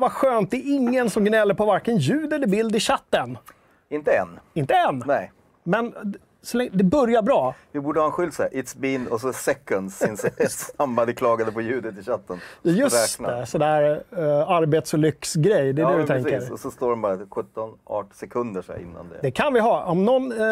vad skönt. Det är ingen som gnäller på varken ljud eller bild i chatten. Inte än. Inte än. Nej. Men länge, det börjar bra. Vi borde ha en skylt så här, It's been och så seconds since somebody klagade på ljudet i chatten. Just Räkna. det, sådär uh, arbets och lyxgrej. Det är Ja, det du tänker. precis. Och så står de bara 17, 18 sekunder så innan det. Det kan vi ha. Om någon eh,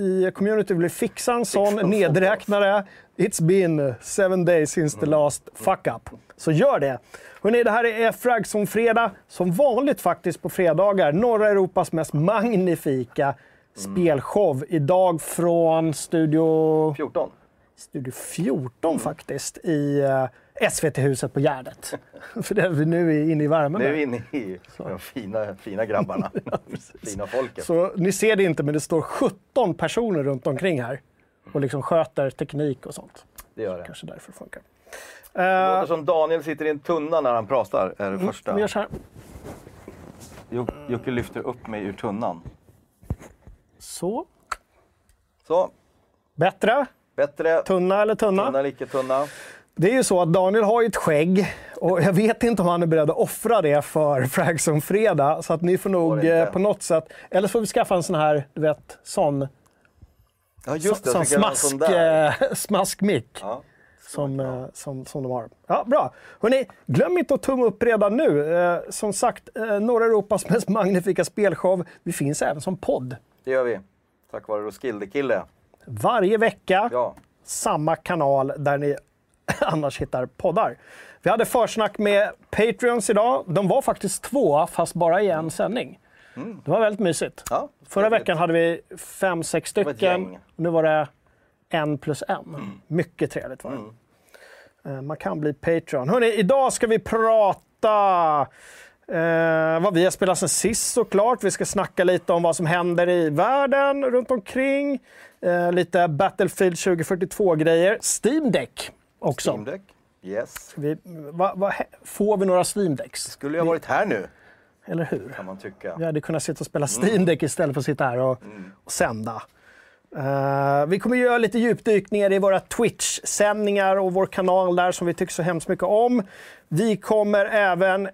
i community vill fixa en sån Fixa nedräknare, it's been seven days since the last fuck up. Så gör det. Hörrni, det här är Fragson Fredag. Som vanligt faktiskt på fredagar. Norra Europas mest magnifika spelshow. Idag från Studio, 14. Studio 14 faktiskt i eh, SVT-huset på Gärdet. För det är vi nu är inne i värmen. Nu är vi inne i de fina, fina grabbarna. fina folket. Så ni ser det inte, men det står 17 personer runt omkring här och liksom sköter teknik och sånt. Det gör det. Kanske därför funkar. Det låter som Daniel sitter i en tunna när han pratar, är det första. vi gör så här. Jo- Jocke lyfter upp mig ur tunnan. Så. Så, Bättre? bättre. Tunna eller tunna? Tunna eller icke tunna. Det är ju så att Daniel har ju ett skägg och jag vet inte om han är beredd att offra det för Fragson Fredag. Så att ni får nog eh, på något sätt... Eller så får vi skaffa en sån här, du vet, sån, Ja, just det. sån sån smask, eh, smaskmick. Ja. Som, eh, som, som de har. Ja, bra. Hörrni, glöm inte att tumma upp redan nu. Eh, som sagt, eh, norra Europas mest magnifika spelshow. Vi finns även som podd. Det gör vi. Tack vare Roskilde-kille. Varje vecka, Ja. samma kanal där ni annars hittar poddar. Vi hade försnack med Patreons idag. De var faktiskt två, fast bara i en sändning. Det var väldigt mysigt. Ja, Förra veckan hade vi fem, sex stycken. Nu var det en plus en. Mycket trevligt var det. Eh, Man kan bli Patreon. Hörrni, idag ska vi prata eh, vad vi har spelat sen sist såklart. Vi ska snacka lite om vad som händer i världen runt omkring. Eh, lite Battlefield 2042-grejer. Steam Deck också. Steam Deck. Yes. Vi, va, va, får vi några Steam Decks? Skulle jag ha varit här nu, Eller hur? kan man tycka. Vi hade kunnat sitta och spela Steam Deck istället för att sitta här och, och sända. Eh, vi kommer göra lite djupdykningar i våra Twitch-sändningar och vår kanal där som vi tycker så hemskt mycket om. Vi kommer även eh,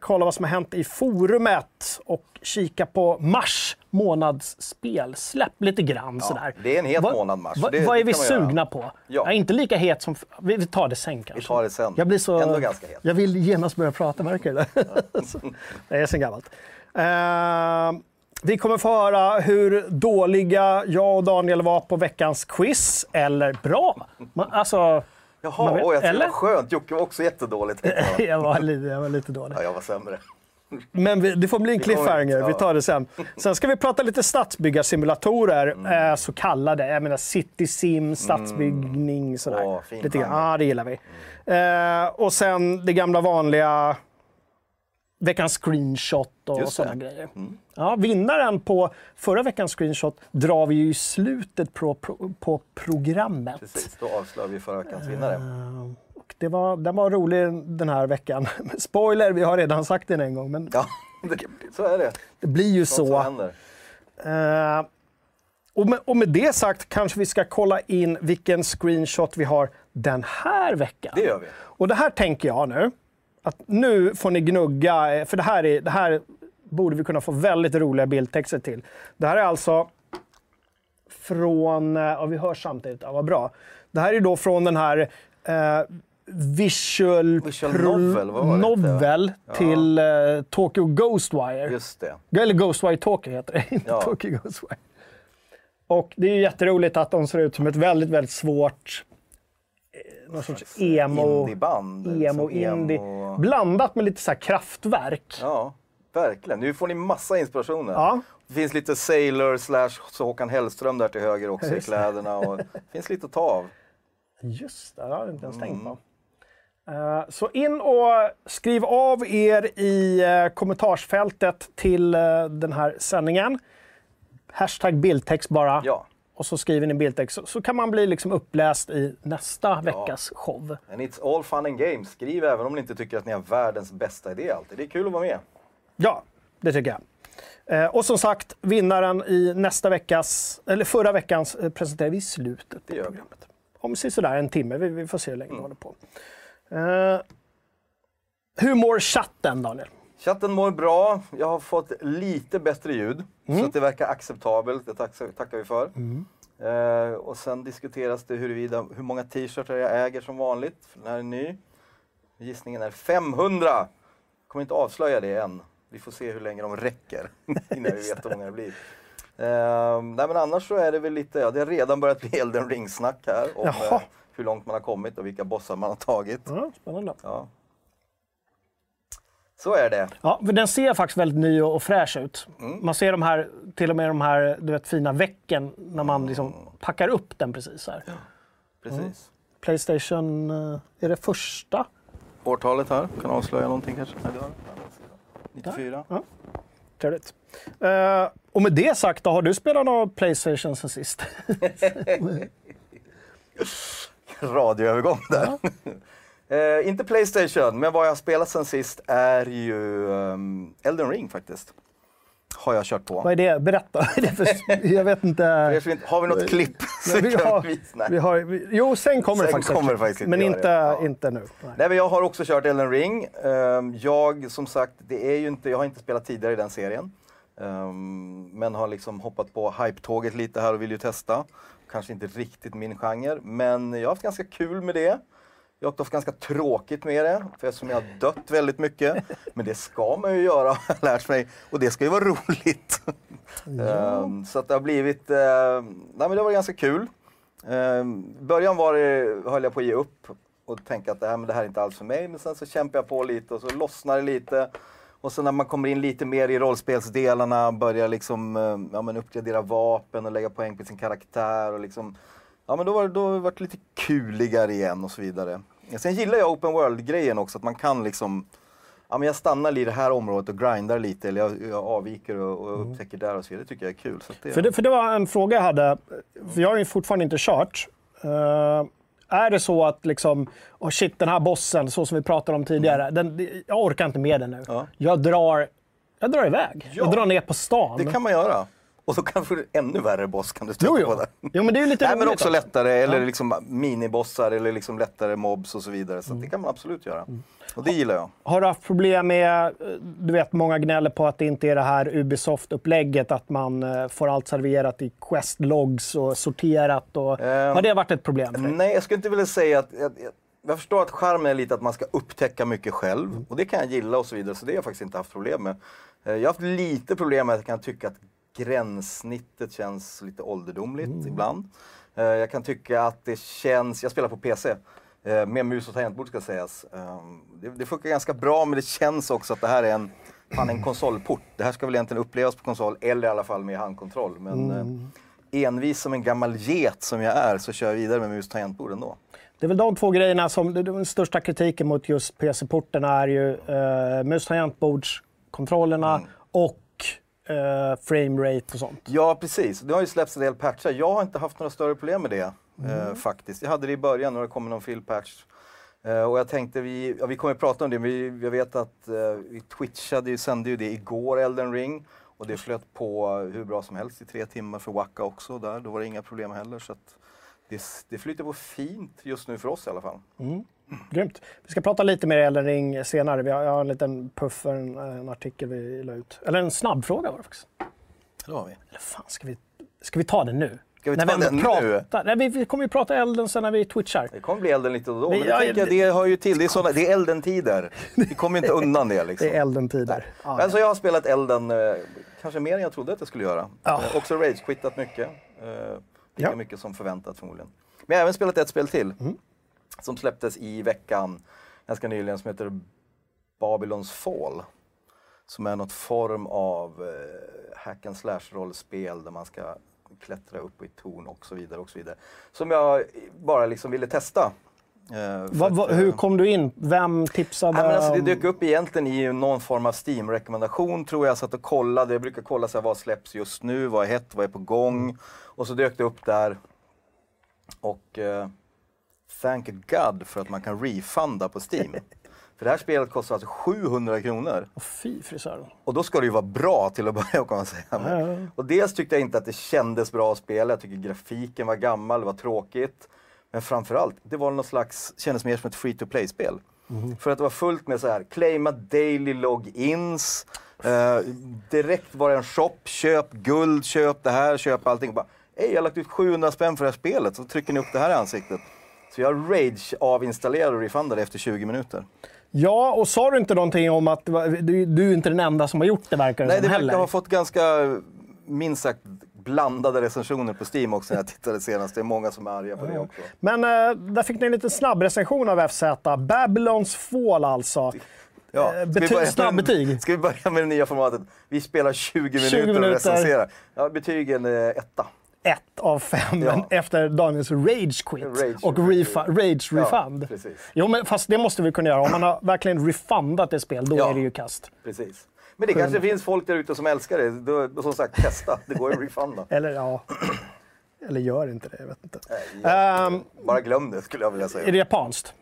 kolla vad som har hänt i forumet och kika på mars månads spelsläpp lite grann. sådär. det är en het Vad- månad, mars. Vad, Det- vad är vi man göra. sugna på? Ja. Jag är inte lika het som... Vi vi tar det sen kanske. Vi tar det sen. Jag blir så... Ändå ganska het. Jag vill genast börja prata, märker du det? Det är sen gammalt. Eh, vi kommer få höra hur dåliga jag och Daniel var på veckans quiz. Eller bra. Man, alltså, man Jaha, vet- oj, jag tyckte det eller? var skönt. Jocke var också jättedåligt. tänkte jag. jag, var lite, jag var lite dålig. Ja, jag var sämre. Men vi, det får bli en cliffhanger, vi tar det sen. Sen ska vi prata lite stadsbyggarsimulatorer, Mm. eh, så kallade. Jag menar city sim, stadsbyggning, sådär. Åh, lite grann. Ja, det gillar vi. Eh, och sen det gamla vanliga veckans screenshot och. Mm. sådana grejer. Ja, vinnaren på förra veckans screenshot drar vi ju i slutet på, på, på programmet. Precis, då avslöjar vi förra veckans vinnare. Eh, och det var, den var rolig den här veckan. Spoiler, vi har redan sagt den en gång, men Ja, det, så är det. det blir ju Sånt så. Eh, och, med, och med det sagt kanske vi ska kolla in vilken screenshot vi har den här veckan. Det gör vi. Och det här tänker jag nu, att nu får ni gnugga, eh, för det här, är, det här borde vi kunna få väldigt roliga bildtexter till. Det här är alltså från, eh, ja vi hör samtidigt, ja vad bra. Det här är då från den här eh, Visual, Visual novel, novel till eh, Tokyo Ghostwire. Just det. Eller Ghostwire Tokyo heter det, inte Ja. Tokyo Ghostwire. Och det är ju jätteroligt att de ser ut som ett väldigt, väldigt svårt någon sorts emo, Indieband. emo, liksom indie. emo- Blandat med lite så kraftverk. Ja, verkligen. Nu får ni massa inspirationer. Ja. Det finns lite Sailor slash Håkan Hellström där till höger också i kläderna. Och det finns lite att ta av. Just det, det har jag inte ens tänkt Mm. på. Eh, Så in och skriv av er i eh, kommentarsfältet till eh, den här sändningen. Hashtag bildtext bara. Ja, Och så skriver ni bildtext. Så, så kan man bli liksom uppläst i nästa veckas show. and it's all fun and games. Skriv även om ni inte tycker att ni har världens bästa idé alltid. Det är kul att vara med. Ja, det tycker jag. Eh, och som sagt, vinnaren i nästa veckas, eller förra veckans eh, presenterar vi i slutet på vi. programmet. Om sådär en timme, vi, vi får se hur länge vi håller på. Eh, Hur mår chatten, Daniel? Chatten mår bra. Jag har fått lite bättre ljud, Mm. så det verkar acceptabelt. Det tack- tackar vi för. Eh, och sen diskuteras det huruvida, hur många t-shirtar jag äger som vanligt. För den här är ny. Gissningen är 500! Kommer inte avslöja det än. Vi får se hur länge de räcker innan vi vet hur många det blir. Eh, nej men annars så är det väl lite, ja, det har redan börjat bli Elden ring-snack här om eh, hur långt man har kommit och vilka bossar man har tagit. Ja, spännande. Ja. Så är det. Ja, för den ser faktiskt väldigt ny och fräsch ut. Mm. Man ser de här, till och med de här du vet, fina väcken när man liksom packar upp den precis här. Precis. Playstation, eh, är det första? Årtalet här, kan avslöja någonting kanske? Nej, det har det. 94. Ja. Trevligt. Eh, och med det sagt, då, har du spelat någon Playstation sen sist? Radioövergång där. Eh, inte Playstation, men vad jag har spelat sen sist är ju um, Elden Ring faktiskt. Har jag kört på. Vad är det? Berätta. Det jag vet inte. Har vi något klipp? Vi Så kan har, vi- vi har, vi, jo, sen kommer det Sen faktiskt. kommer det faktiskt Men inte, det. Ja. inte nu. Nej. Nej, men jag har också kört Elden Ring. Ehm, jag, som sagt, det är ju inte, jag har inte spelat tidigare i den serien. Ehm, men har liksom hoppat på hype-tåget lite här och vill ju testa. Kanske inte riktigt min genre, men jag har haft ganska kul med det. Jag har haft ganska tråkigt med det, för eftersom jag har dött väldigt mycket. Men det ska man ju göra, har jag lärt mig. Och det ska ju vara roligt. Ehm, så att det har blivit, uh, nej men det var ganska kul. Um, början var det, höll jag på att ge upp och tänka att det här, men det här är inte alls för mig. Men sen så kämpade jag på lite och så lossnade det lite. Och sen när man kommer in lite mer i rollspelsdelarna, börjar liksom ja, men uppgradera vapen och lägga poäng på sin karaktär och liksom Ja men då var det, då var det lite kuligare igen och så vidare. Sen gillar jag open world-grejen också, att man kan liksom Ja men jag stannar i det här området och grindar lite eller jag, jag avviker och, och upptäcker där och så vidare. Det tycker jag är kul. Det, För det, för det var en fråga jag hade, för jag har ju fortfarande inte kört. Eh, är det så att liksom, oh shit den här bossen, så som vi pratade om tidigare, den, jag orkar inte med den nu. Mm. Ja. Jag, drar, jag drar iväg. Ja. Jag drar ner på stan. det kan man göra. Och så kanske det är ännu värre boss kan du stöta jo, på jo. där. jo, men det är ju lite Nej, men också lättare, eller liksom minibossar eller liksom lättare mobs och så vidare. Så Mm. det kan man absolut göra. Och det gillar jag. Har du haft problem med, eh, du vet många gnäller på att det inte är det här Ubisoft-upplägget, att man eh, får allt serverat i quest-logs och sorterat. Och, Ehm, har det varit ett problem för dig? Nej, jag skulle inte vilja säga att... Jag, jag, jag förstår att charmen är lite att man ska upptäcka mycket själv. Mm. Och det kan jag gilla och så vidare, så det har jag faktiskt inte haft problem med. Eh, Jag har haft lite problem med att jag kan tycka att gränssnittet känns lite ålderdomligt Mm. ibland. Eh, Jag kan tycka att det känns... Jag spelar på PC. eh, Med mus och tangentbord ska sägas. Ehm, Det, det funkar ganska bra men det känns också att det här är en, fan, en konsolport. Det här ska väl egentligen upplevas på konsol eller i alla fall med handkontroll. Men Mm. eh, envis som en gammal get som jag är så kör jag vidare med mus och tangentbord ändå. Det är väl de två grejerna som, den största kritiken mot just PC-porterna är ju eh, mus och tangentbordskontrollerna Mm. och eh, framerate och sånt. Ja, precis. Det har ju släppts en del patchar. Jag har inte haft några större problem med det eh, faktiskt. Jag hade det i början när det kom någon fill-patch. Eh, och jag tänkte, vi, ja, vi kommer att prata om det, men vi, jag vet att eh, vi twitchade, sände ju det igår, Elden Ring. Och det flöt på hur bra som helst i tre timmar för Waka också där. Då var det inga problem heller. Så det, det flyter på fint just nu för oss i alla fall. Grymt. Vi ska prata lite mer Elden Ring senare. Vi har, jag har en liten puff för en, en artikel vi la ut. Eller en snabbfråga var det faktiskt. Det har vi. Eller fan, ska vi, ska vi ta den nu? Ska vi ta den nu? pratar, Nej, vi, vi kommer ju prata Elden sen när vi twitchar. Det kommer bli elden lite då, Men men det, jag- jag, det hör ju till. Det är, såna, det är elden-tider. Vi kommer inte undan det liksom. Det är Elden-tider. Ja, Alltså jag har spelat Elden eh, kanske mer än jag trodde att jag skulle göra. Ja. Eh, också rage-quittat mycket. Eh, lika Ja. mycket som förväntat förmodligen. Men jag har även spelat ett spel till. Mm. Som släpptes i veckan, ganska nyligen, som heter Babylons Fall. Som är något form av eh, hack and slash rollspel där man ska klättra upp i torn och så vidare. och så vidare. Som jag bara liksom ville testa. Eh, Va, va, att, eh, hur kom du in? Vem tipsade? Nej, alltså, det dök upp egentligen i någon form av Steam-rekommendation tror jag. Jag satt och kollade. Jag brukar kolla så här, vad släpps just nu, vad är hett, vad är på gång. Och så dök det upp där. Och eh, thank God för att man kan refunda på Steam. för det här spelet kostar alltså 700 kronor. Åh, Fy frisören. Och då ska det ju vara bra till att börja kan man säga. Ja, ja. Och dels tyckte jag inte att det kändes bra att spela. Jag tycker grafiken var gammal, det var tråkigt. Men framförallt, det var någon slags, kändes mer som ett free to play-spel. För att det var fullt med så här, claima daily logins. Eh, direkt var det en shop, köp guld, köp det här, köp allting. Bara, Hej, jag har lagt ut 700 spänn för det här spelet, så trycker ni upp det här i ansiktet. Så jag rage avinstallerade och refundade efter 20 minuter. Ja, och sa du inte någonting om att du, du är inte den enda som har gjort det verkar det Nej, det verkar ha fått ganska, minst sagt, blandade recensioner på Steam också när jag tittade senast. Det är många som är arga på det också. Men eh, där fick ni en liten snabb recension av FZ. Babylons Fall alltså. Ja. Eh, bety- med- Ska vi börja med det nya formatet? Vi spelar 20 minuter, 20 minuter. och recenserar. Ja, betygen är etta. Ett av fem Ja. efter Daniels Rage Quit Rage- och refu- Rage Refund. Precis. Jo, men fast det måste vi kunna göra. Om man har verkligen refundat ett spel, då Ja. är det ju kast. Precis. Men det kanske finns folk där ute som älskar det. Då, som sagt, testa. Det går att refunda. Eller ja, eller gör inte det. Jag vet inte. Ja, Ehm, Bara glöm det skulle jag vilja är säga. det japanskt?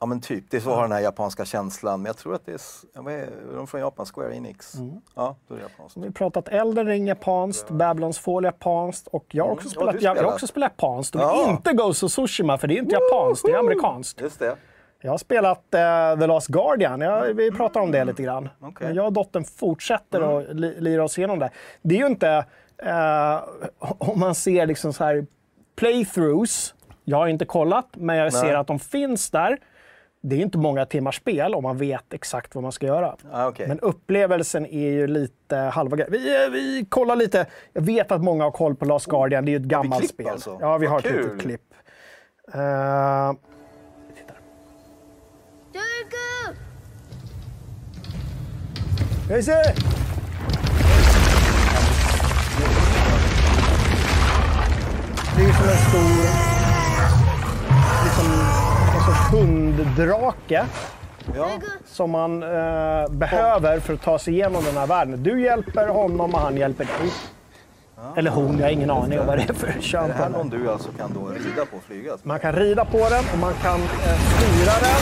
Ja men typ, det är så har den här japanska känslan. Men jag tror att det är, ja, vad är, de från Japan? Square Enix? Mm. Ja, då är det japanskt. Vi har pratat Elden Ring japanskt, Babylons Fall japanskt och jag har också Mm. spelat, Ja, jag, jag har också spelat japanskt. Och Ja. inte Ghost of Tsushima, för det är inte japanskt, det är amerikanskt. Just det. Jag har spelat eh, The Last Guardian, jag, vi pratar om det lite grann. Men jag och dottern fortsätter att li, lira oss igenom det. Det är ju inte, eh, om man ser liksom så här playthroughs, jag har inte kollat, men jag ser att de finns där. Det är inte många timmars spel om man vet exakt vad man ska göra. Ah, okej. Men upplevelsen är ju lite halva. Vi, eh, vi kollar lite. Jag vet att många har koll på Last Guardian. Det är ju ett gammalt klipp spel. alltså? Ja, vi Vad har ett kul. litet klipp. Uh, Durgu! vi ser! Det är som en stor hunddrake Ja. som man eh, behöver för att ta sig igenom den här världen. Du hjälper honom och han hjälper dig. Eller hon, jag har ingen aning om vad det är för kön Är det här någon du alltså kan då rida på och flyga? Man kan rida på den och man kan eh, styra den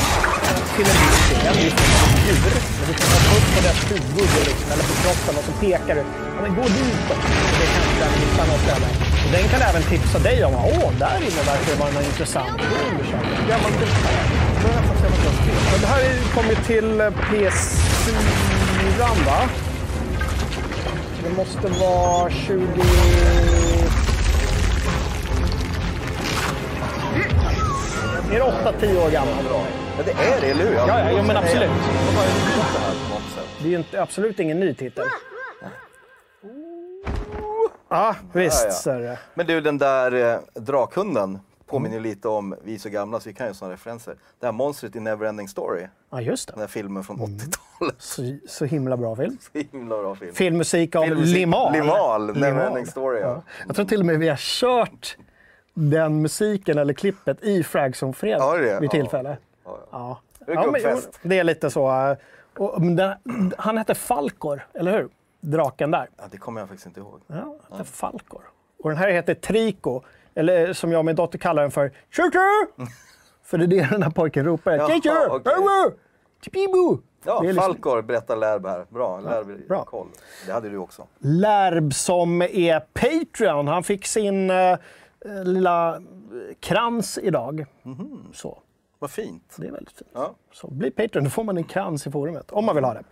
eh, till en viss del. Djur. Men du kan hoppa upp på dess huvud liksom, eller på kroppen och så pekar du. Ja, men gå ditåt. Det kanske den hittar något ställe. Den kan även tipsa dig om åh, där inne verkar det vara något intressant. Ja, man kan. Men det här är- kom ju till eh, PS4, va? Det måste vara 20... Är det 8-10 år gammalt? Ja, det är det, eller hur? Ja, ja, men absolut. Det är ju inte, absolut ingen ny titel. Ja, visst. Ja, ja. Så är det. Men du, den där eh, drakhunden påminner ju lite om, vi är så gamla så vi kan ju sådana referenser. Det här monstret i Neverending Story, Ja, just den det. här filmen från Mm. 80-talet. Så, så himla bra film. Så himla bra film. Filmmusik av Filmmusik- Limal. Limal, Neverending Story, ja. Jag tror till och med vi har kört den musiken eller klippet i Fragzone-fredag Ja, det vid tillfälle. Ja, ja. Ja. Det är men, det är lite så. eh, Och, den, han hette Falkor, eller hur? Draken där. Ja, det kommer jag faktiskt inte ihåg. Ja, det är Falkor. Och den här heter Trico, eller som jag och min dotter kallar den för Tjutu! För det är det den här pojken ropar. Jaha. Wow! Tipibu! Ja, liksom- Falkor berättar Lärb här. Bra, Lärb bra. koll. Det hade du också. Lärb som är Patreon. Han fick sin eh, lilla krans idag. Så, Vad fint. det är väldigt fint. Ja. Så bli Patreon, då får man en krans i forumet. Om man vill ha det.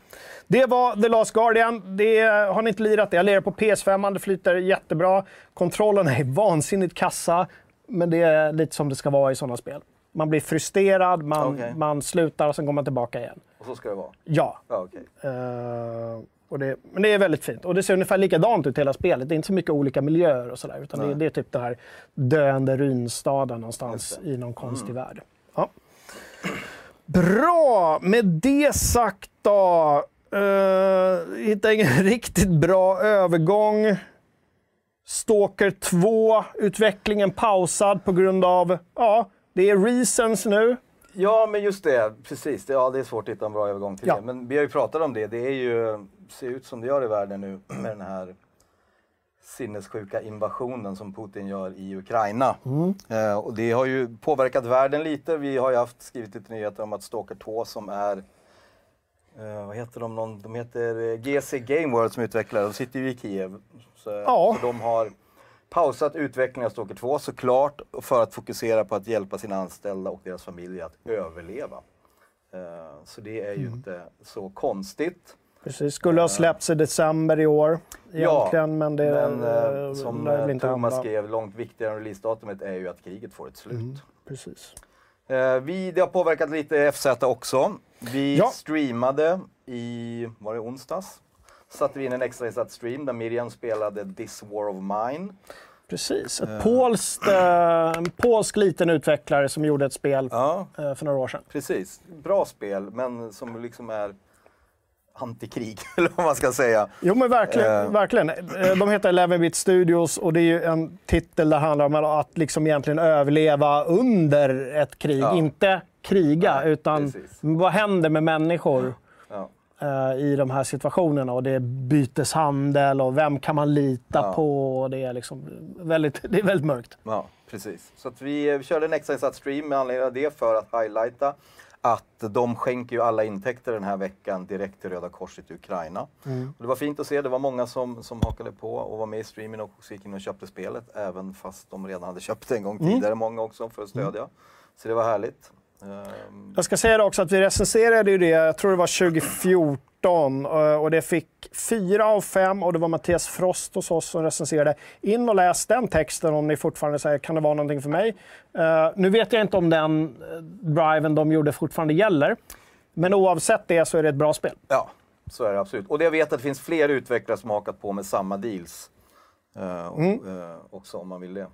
Det var The Last Guardian. Det har ni inte lirat. Jag lirar på PS5, det flyter jättebra. Kontrollen är vansinnigt kassa, men det är lite som det ska vara i sådana spel. Man blir frustrerad, man, Okej. man slutar och sen går man tillbaka igen. Och så ska det vara. Ja. Ja, okej. Eh, och det, men det är väldigt fint. Och det ser ungefär likadant ut hela spelet. Det är inte så mycket olika miljöer och sådär. Utan det, det är typ den här döende runstaden någonstans i någon konstig värld. Ja. Bra! Med det sagt då. Uh, hittade ingen riktigt bra övergång. Stalker 2, utvecklingen pausad på grund av, ja, det är reasons nu. Ja, men just det. Precis. Det, ja, det är svårt att hitta en bra övergång till Ja. det. Men vi har ju pratat om det. Det är ju, ser ut som det gör i världen nu med den här sinnessjuka invasionen som Putin gör i Ukraina. Eh, och det har ju påverkat världen lite. Vi har ju haft skrivit lite nyheter om att Stalker 2 som är eh, vad heter de? Någon, de heter eh, GC Game World som utvecklar. De sitter ju i Kiev. Så, Ja. så de har pausat utvecklingen av Stalker 2 såklart för att fokusera på att hjälpa sina anställda och deras familjer att överleva. Eh, så det är ju inte så konstigt. Precis, skulle ha släppts i december i år egentligen, ja, men det men, eh, eh, som väl eh, inte Thomas hända. skrev, långt viktigare än releasedatumet är ju att kriget får ett slut. Mm, precis. Eh, vi, det har påverkat lite FZ också. Vi Ja. streamade i, var det onsdags? Satte vi in en extrainsatt stream där Miriam spelade This War of Mine. Precis. Ett polskt, eh, en polsk liten utvecklare som gjorde ett spel Ja, eh, för några år sedan. precis. Bra spel, men som liksom är antikrig, eller vad man ska säga. Jo men verkligen. Eh. verkligen. Eh, De heter 11-bit Studios och det är ju en titel där det handlar om att liksom egentligen överleva under ett krig. Ja. Inte kriga, Nej, utan precis. vad händer med människor Ja. eh, i de här situationerna? Och det är byteshandel och vem kan man lita Ja. på? Och det, är liksom väldigt, det är väldigt mörkt. Ja, precis. Så att vi, körde en extrainsatt stream med anledning av det för att highlighta att de skänker ju alla intäkter den här veckan direkt till Röda Korset i Ukraina. Och det var fint att se, det var många som, som hakade på och var med i streamen och också gick in och köpte spelet, även fast de redan hade köpt det en gång tidigare, många också, för att stödja. Så det var härligt. Jag ska säga det också att vi recenserade ju det, jag tror det var 2014, eh, och det fick fyra av fem och det var Mattias Frost hos oss som recenserade. In och läs den texten om ni fortfarande säger kan det vara någonting för mig. Eh, nu vet jag inte om den eh, driven de gjorde fortfarande gäller, men oavsett det så är det ett bra spel. Ja, så är det absolut. Och jag vet att det finns fler utvecklare som hakat på med samma deals. eh, och, eh, också om man vill det.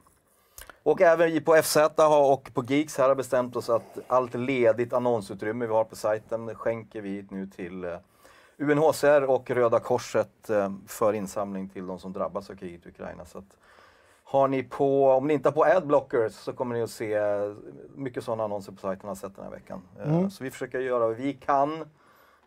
Och även vi på FZ och på Geeks här har bestämt oss att allt ledigt annonsutrymme vi har på sajten skänker vi nu till UNHCR och Röda Korset eh, för insamling till de som drabbas av kriget i Ukraina. Så har ni på, om ni inte har på adblockers så kommer ni att se mycket sådana annonser på sajten har sett den här veckan. Eh, Så vi försöker göra vad vi kan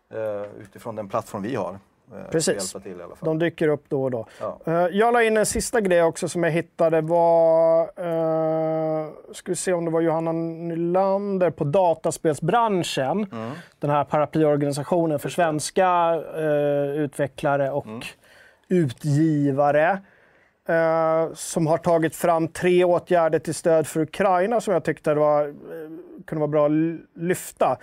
eh, utifrån den plattform vi har. Eh, Precis. Till i alla fall. De dyker upp då och då. Ja. Eh, Jag la in en sista grej också som jag hittade. var, uh, ska vi se om det var Johanna Nylander på dataspelsbranschen. Den här paraplyorganisationen för svenska eh, utvecklare och utgivare. eh, som har tagit fram tre åtgärder till stöd för Ukraina som jag tyckte det var, eh, kunde vara bra att lyfta.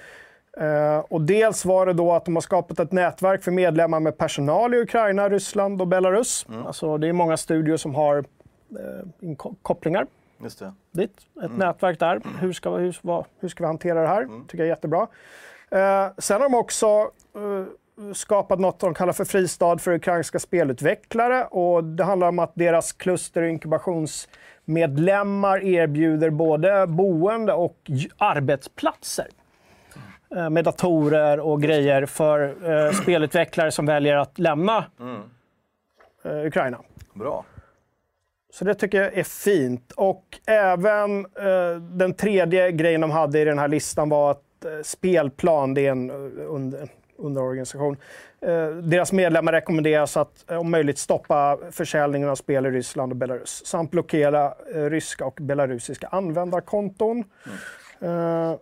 Eh, och dels var det då att de har skapat ett nätverk för medlemmar med personal i Ukraina, Ryssland och Belarus. Alltså, det är många studior som har eh, kopplingar Just det. dit. Ett nätverk där. Hur ska, hur, vad, hur ska vi hantera det här? tycker jag är jättebra. Eh, sen har de också eh, skapat något de kallar för fristad för ukrainska spelutvecklare. Och det handlar om att deras kluster och inkubationsmedlemmar erbjuder både boende och arbetsplatser med datorer och grejer för eh, spelutvecklare som väljer att lämna eh, Ukraina. Bra. Så det tycker jag är fint. Och även eh, den tredje grejen de hade i den här listan var att eh, Spelplan, det är en eh, under, underorganisation, eh, deras medlemmar rekommenderas att eh, om möjligt stoppa försäljningen av spel i Ryssland och Belarus samt blockera eh, ryska och belarusiska användarkonton. Eh,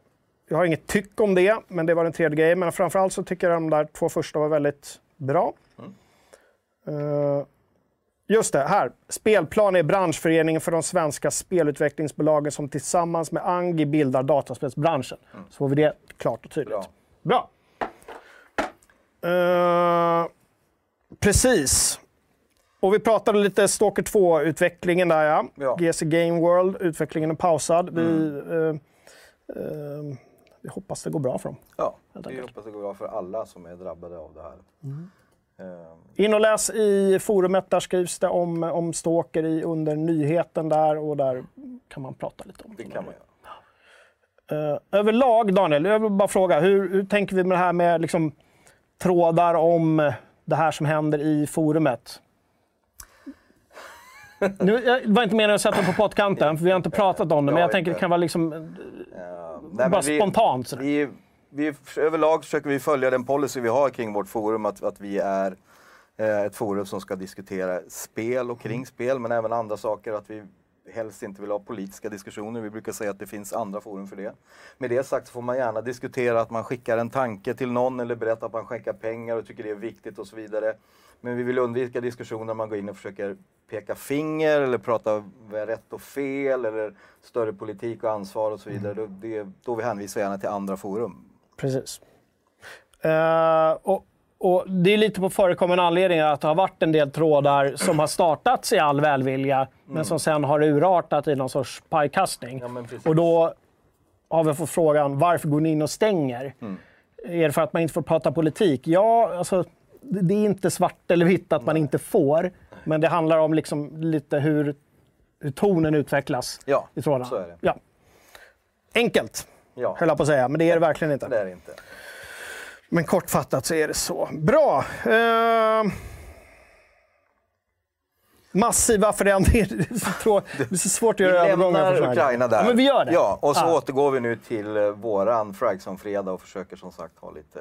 jag har inget tyck om det, men det var den tredje grejen. Men framförallt så tycker jag de där två första var väldigt bra. Eh, Just det, här. Spelplan är branschföreningen för de svenska spelutvecklingsbolagen som tillsammans med Angi bildar dataspelsbranschen. Så får vi det klart och tydligt. Bra. Bra. Eh, precis. Och vi pratade lite Stalker 2-utvecklingen där ja. Ja. GC Game World, utvecklingen är pausad. Vi, eh, eh, vi hoppas det går bra för dem. Ja, vi enkelt. hoppas det går bra för alla som är drabbade av det här. Mm. Eh, In och läs i forumet, där skrivs det om, om Stalker i, under nyheten där och där kan man prata lite om det kan man göra. Eh, överlag, Daniel, jag vill bara fråga, hur, hur tänker vi med det här med liksom, trådar om det här som händer i forumet? Nu, jag var inte meningen att sätta på pottkanten, för vi har inte pratat om det, men jag Ja, tänker det inte. kan vara liksom, nej, bara vi- spontant. Sådär. Vi, vi, överlag försöker vi följa den policy vi har kring vårt forum, att, att vi är eh, ett forum som ska diskutera spel och kring spel, men även andra saker. Att vi helst inte vill ha politiska diskussioner. Vi brukar säga att det finns andra forum för det. Med det sagt så får man gärna diskutera att man skickar en tanke till någon eller berättar att man skänker pengar och tycker det är viktigt och så vidare. Men vi vill undvika diskussioner där man går in och försöker peka finger eller prata vad är rätt och fel eller större politik och ansvar och så vidare. Då, det, då vi hänvisar gärna till andra forum. Precis. Eh, och, och Det är lite på förekommande anledning att det har varit en del trådar som har startats i all välvilja, men som sen har urartat i någon sorts pajkastning. Ja, och då har vi fått frågan, varför går ni in och stänger? Mm. Är det för att man inte får prata politik? Ja, alltså, det är inte svart eller vitt att man inte får, men det handlar om liksom lite hur, hur tonen utvecklas Ja, i trådarna. så är det. Ja. Enkelt, Ja, höll jag på att säga, men det är det verkligen inte. det är det inte. Men kortfattat så är det så. Bra. Eh, massiva förändringar. Det är så, svårt att Vi göra övergångar. lämnar såna här Ukraina där. Ja, men vi gör det. Ja, och så Ja. återgår vi nu till eh, våran Fragson fredag och försöker som sagt ha lite,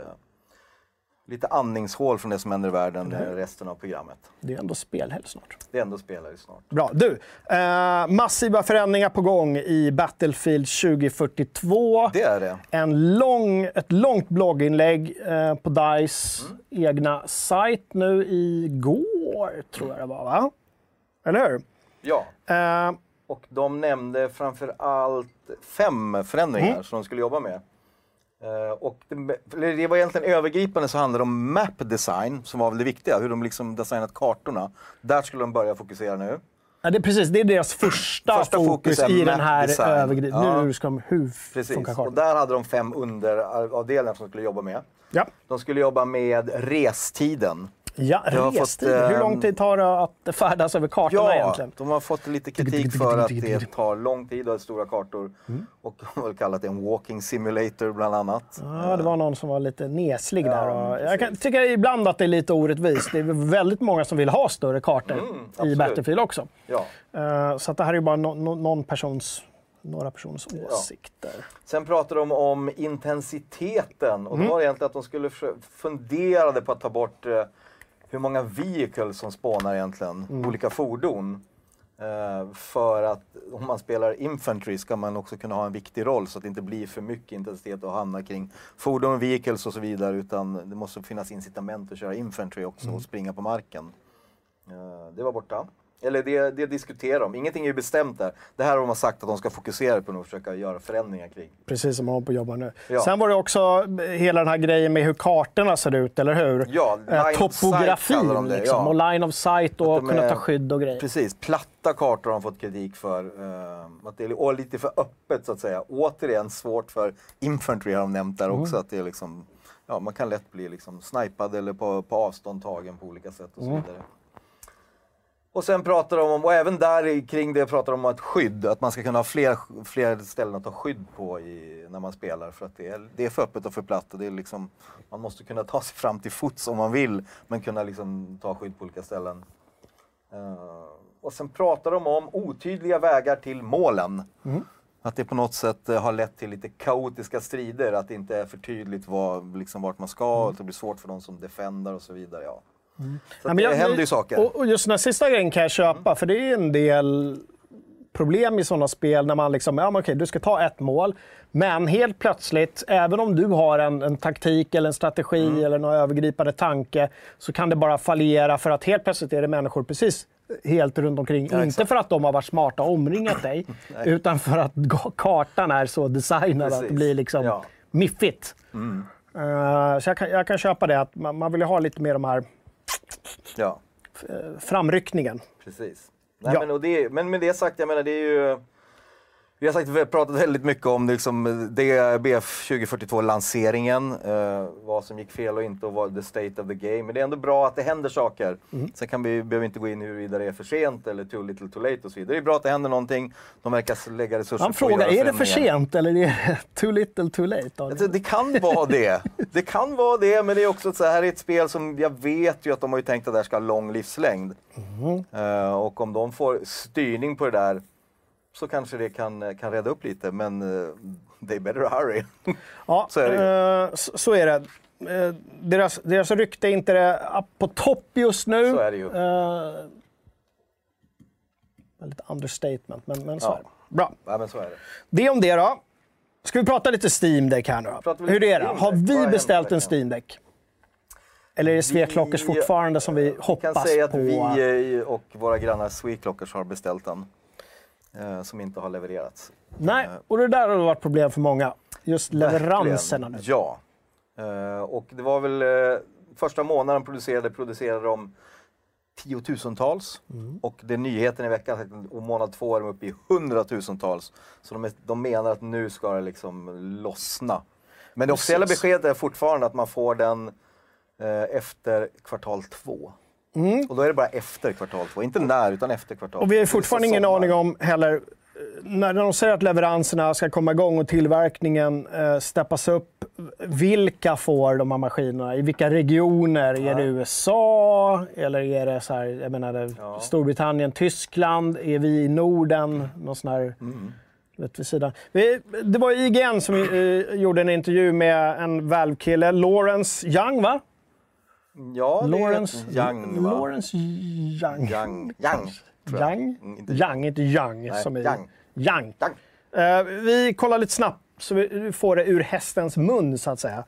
lite andningshål från det som händer i världen eh, resten av programmet. Det är ändå spelhelg snart. Det är ändå spelare snart. Bra. Du, eh, massiva förändringar på gång i Battlefield 2042. Det är det. En lång, ett långt blogginlägg eh, på DICE egna sajt nu igår, tror jag det var. Va? Eller hur? Ja, Eh, och de nämnde framför allt fem förändringar Mm. som de skulle jobba med. Eh, och det, det var egentligen övergripande så handlade det om map design som var väl det viktiga, hur de liksom designat kartorna. Där skulle de börja fokusera nu. Ja, det är precis. Det är deras första, Första fokus, i den här övergripande... Ja. Nu ska de... Hur Precis, funkar och kartan? där hade de fem underavdelningar som de skulle jobba med. Ja, De skulle jobba med restiden. Ja har fått, restid. Hur lång tid tar det att färdas över kartorna Ja, egentligen? de har fått lite kritik för att det tar lång tid och stora kartor. Mm. Och de har kallat det en walking simulator bland annat. Ja, det var någon som var lite neslig Ja, där. Och jag kan, tycker ibland att det är lite orättvist. Det är väldigt många som vill ha större kartor i Mm, absolut. Battlefield också. Ja. Eh, så att det här är ju bara no, no, någon persons, några personers åsikter. Sen pratar de om intensiteten och Mm. då var det egentligen att de skulle funderade på att ta bort eh, hur många vehicles som spånar egentligen, Mm. olika fordon. Eh, för att om man spelar infantry ska man också kunna ha en viktig roll så att det inte blir för mycket intensitet och hamna kring fordon, vehicles och så vidare utan det måste finnas incitament att köra infantry också Mm. och springa på marken. Eh, det var borta. Eller det, det diskuterar de. Ingenting är ju bestämt där. Det här har de sagt att de ska fokusera på nu och försöka göra förändringar kring. Precis som man håller på att jobba nu. Ja. Sen var det också hela den här grejen med hur kartorna ser ut, eller hur? Ja, Eh, Topografin de det, liksom. ja. Och line of sight och Att de kunna är- ta skydd och grejer. Precis, platta kartor har de fått kritik för. eh, att det är och lite för öppet så att säga. Återigen svårt för infantry har de nämnt där också. Att det är liksom, ja, man kan lätt bli liksom snipad eller på, på avstånd tagen på olika sätt och så vidare. Och sen pratar de om, och även där kring det pratar de om ett skydd. Att man ska kunna ha fler, fler ställen att ta skydd på i, när man spelar. För att det är, det är för öppet och för platt. Och det är liksom, man måste kunna ta sig fram till fots om man vill. Men kunna liksom ta skydd på olika ställen. Eh, och sen pratar de om otydliga vägar till målen. Att det på något sätt eh, har lett till lite kaotiska strider. Att det inte är för tydligt vad, liksom, vart man ska. Att det blir svårt för de som defendar och så vidare. Ja. Så Ja, att men det jag- händer ju saker. Mm. Och, och just den här sista grejen kan jag köpa, för det är en del problem i sådana spel när man liksom, ja men okej, du ska ta ett mål, men helt plötsligt, även om du har en, en taktik eller en strategi Mm. eller någon övergripande tanke, så kan det bara fallera för att helt plötsligt är det människor precis helt runt omkring. Inte exakt. för att de har varit smarta och omringat dig, utan för att kartan är så designad att det Precis. blir liksom Ja. miffigt. Eh, så jag kan, jag kan köpa det, att man, man vill ju ha lite mer de här Ja, framryckningen. precis. Nej, Ja. men, och det, men med det sagt, jag menar det är ju... Vi har, sagt, vi har pratat väldigt mycket om liksom, DBF 2042-lanseringen, eh, vad som gick fel och inte och vad the state of the game. Men det är ändå bra att det händer saker. Mm. Sen kan vi, behöver vi inte gå in huruvida det är för sent eller too little too late och så vidare. Det är bra att det händer någonting. De verkar lägga resurser Han på frågar, är det för sent eller är det too little too late? Alltså, det kan vara det. Det kan vara det, men det är också så här är ett spel som jag vet ju att de har ju tänkt att det här ska ha lång livslängd. Mhm. Eh, och om de får styrning på det där så kanske det kan, kan rädda upp lite, men uh, they better hurry. Ja, Så är det eh, så, är det. Eh, deras, deras rykte är inte på topp just nu. Så är det ju. Eh, lite understatement, men, men så Ja. är det. Bra. ja, men så är det. Det om det då. Ska vi prata lite Steam Deck här nu då? Hur är det? Har vi beställt en? Steam Deck? Eller är det Sveklockers Vi- fortfarande som vi Vi hoppas kan säga att på? vi eh, och våra grannar Sweclockers har beställt den. Eh, som inte har levererats. Nej, och det där har varit problem för många. Just leveranserna nu. Ja, Eh, och det var väl eh, första månaden producerade, producerade de tiotusentals. Mm. Och det är nyheten i veckan, och månad två är de uppe i hundratusentals. Så de, är, de menar att nu ska det liksom lossna. Men det officiella beskedet är fortfarande att man får den eh, efter kvartal två. Och då är det bara efter kvartal två, inte när utan efter kvartal Och vi har fortfarande ingen aning om heller eh, när de säger att leveranserna ska komma igång och tillverkningen eh, steppas upp. Vilka får de här maskinerna? I vilka regioner? Är det USA? Eller är det så här, jag menar, Ja. Storbritannien, Tyskland? Är vi i Norden? Någon sån här, Mm. vet, vid sidan. Vi, det var IGN som eh, gjorde en intervju med en Valve-kille, Lawrence Young, va? Ja, Lawrence är Young va? Lawrence Young. Young. Young. Young? Mm, inte Young, inte Young. Nej, som i Young. Young. Young. Eh, vi kollar lite snabbt så vi får det ur hästens mun, så att säga.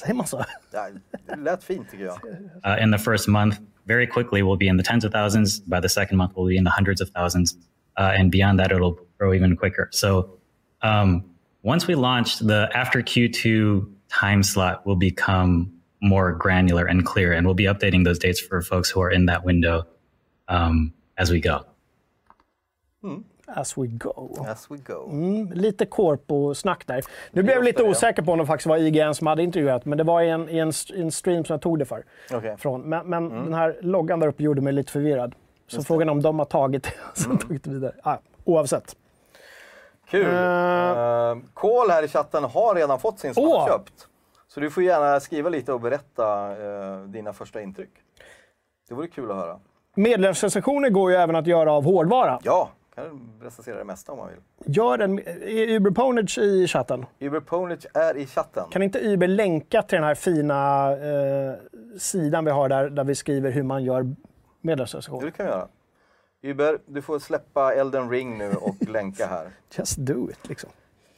Säger man så? Ja, det lät fint tycker jag. uh, in the first month. Very quickly, we'll be in the tens of thousands. By the second month, we'll be in the hundreds of thousands. Uh, and beyond that, it'll grow even quicker. So um, once we launch, the after Q2 time slot will become more granular and clear. And we'll be updating those dates for folks who are in that window um, as we go. As we go. As we go. Mm, lite korpo-snack där. Nu blev jag lite det. osäker på om det faktiskt var IGN som hade intervjuat, men det var i en, i en, i en stream som jag tog det för. Okej. Från. Men, men den här loggan där uppe gjorde mig lite förvirrad. Så frågan är om de har tagit det och sen tagit det vidare. Ah, oavsett. Kul! Eh. Uh, Kohl här i chatten har redan fått sin som han Åh! köpt. Så du får gärna skriva lite och berätta eh, dina första intryck. Det vore kul att höra. Medlemsrecensioner går ju även att göra av hårdvara. Ja, kan recensera det mesta om man vill. Gör en, är Uber Ponage i chatten? Uber Ponage är i chatten. Kan inte Uber länka till den här fina eh, sidan vi har där, där vi skriver hur man gör medlemsrecensioner? det kan vi göra. Uber, du får släppa Elden Ring nu och länka här. Just do it, liksom.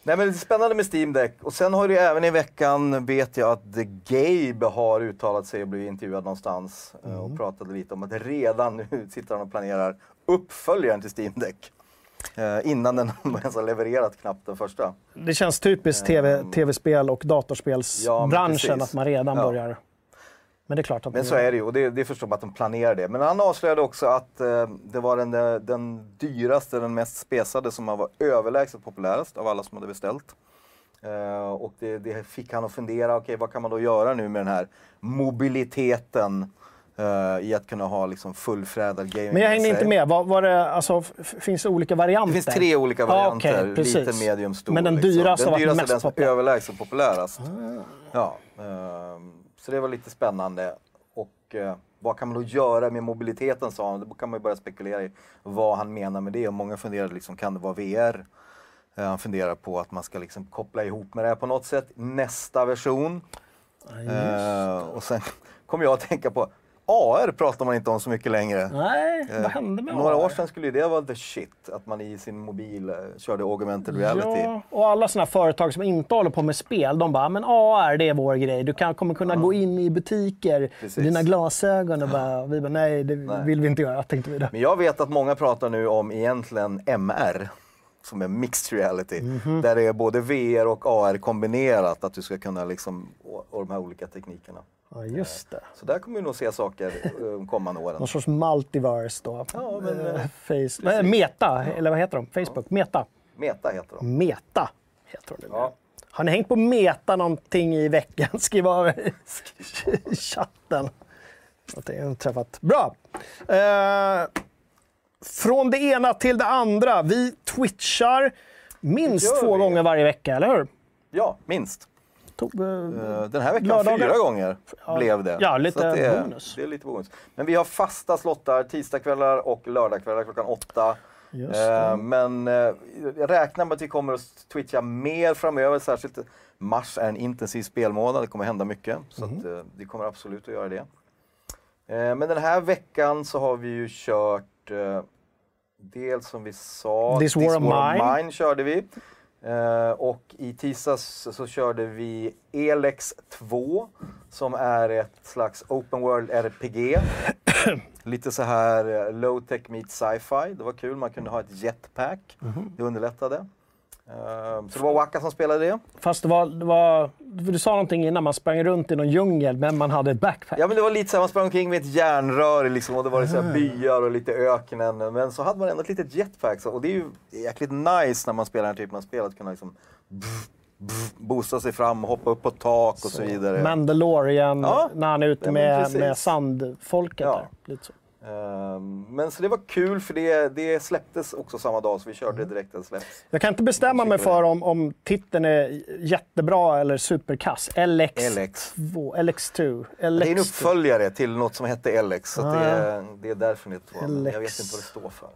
Nej men det är spännande med Steam Deck. Och sen har det även i veckan vet jag att The Gabe har uttalat sig och blivit intervjuad någonstans eh, och pratade lite om att redan nu sitter han och planerar uppföljaren till Steam Deck. Eh, innan den ens har levererat knappt den första. Det känns typiskt TV, tv-spel och datorspelsbranschen Ja, att man redan Ja. börjar. Men det är klart att Men så är det ju och det, det förstår man att de planerar det. Men han avslöjade också att eh, det var den, den dyraste, den mest spesade som var överlägset populärast av alla som hade beställt. Eh, och det, det fick han att fundera, okej vad kan man då göra nu med den här mobiliteten eh, i att kunna ha liksom fullfjädrad gaming Men jag hängde inte med. Var, var det, alltså, finns det olika varianter? Det finns tre olika Ja, varianter, okej, precis. liten, medium, stor. Men den liksom. dyraste den var dyraste mest den är populär. överlägset populärast. Ja, ehm, så det var lite spännande. Och eh, vad kan man då göra med mobiliteten sa han. Då kan man ju börja spekulera i vad han menar med det. Och många funderade liksom, kan det vara VR? Eh, han funderar på att man ska liksom koppla ihop med det här på något sätt. Nästa version. Eh, och sen kom jag att tänka på AR pratar man inte om så mycket längre. Nej, Eh, vad hände med Några AR? år sedan skulle ju det vara the shit, att man i sin mobil eh, körde augmented reality. Ja, och alla sådana företag som inte håller på med spel, de bara, men AR det är vår grej. Du kan, kommer kunna gå in i butiker, Precis. dina glasögon och bara, vi bara, nej det vill vi inte göra, tänkte vi då. Men jag vet att många pratar nu om egentligen MR, som är mixed reality. Mhm. Där det är både VR och AR kombinerat, att du ska kunna liksom, och, och de här olika teknikerna. Ja, just det. Så där kommer vi nog se saker eh, de kommande åren. Någon sorts multiverse då. Ja, men, Eh, eh, Face, Meta, eller vad heter de? Facebook? Meta. Meta heter de. Meta heter de. Ja. Har ni hängt på Meta någonting i veckan? Skriv av i chatten. Att det har träffat. Bra! Eh, från det ena till det andra. Vi twitchar minst två vi. gånger varje vecka, eller hur? Ja, minst. Eh, Eh, Den här veckan Lördagar. fyra gånger Ja, blev det. ja, lite det är, bonus. Det är lite bonus. Men vi har fasta slottar tisdagskvällar och lördagskvällar klockan åtta. Eh. Men eh, jag räknar med att vi kommer att twitcha mer framöver. Särskilt mars är en intensiv spelmånad. Det kommer hända mycket. Så Mhm. att, eh, vi kommer absolut att göra det. Eh, Men den här veckan så har vi ju kört eh, dels som vi sa, This War of Mine. Mine körde vi. Eh, och i tisdags så körde vi Elex 2 som är ett slags open world RPG. Lite så här eh, low tech meet sci-fi. Det var kul, man kunde ha ett jetpack. Det underlättade. Ehm, så det var Waka som spelade det. Fast det var, det var... Du sa någonting innan, man sprang runt i någon djungel, men man hade ett backpack. Ja men det var lite så här, man sprang omkring med ett järnrör liksom, och det var så här byar och lite öknen. Men så hade man ändå ett litet jetpack. Så, och det är ju jäkligt nice när man spelar den här typen av spel, att kunna liksom pff, pff, boosta sig fram, hoppa upp på tak och så, vidare. Mandalorian, Ja. när han är ute Ja, med, med sandfolket Ja. där. Lite så. Ehm, men så det var kul för det, det släpptes också samma dag, så vi körde Mm. direkt när det släpps. Jag kan inte bestämma mig för om, om titeln är jättebra eller superkass. LX2, LX. LX2, Det är en LX2. uppföljare till något som hette LX, så att det, Ah. är, det är därför det jag. Men Jag vet LX. inte vad det står för.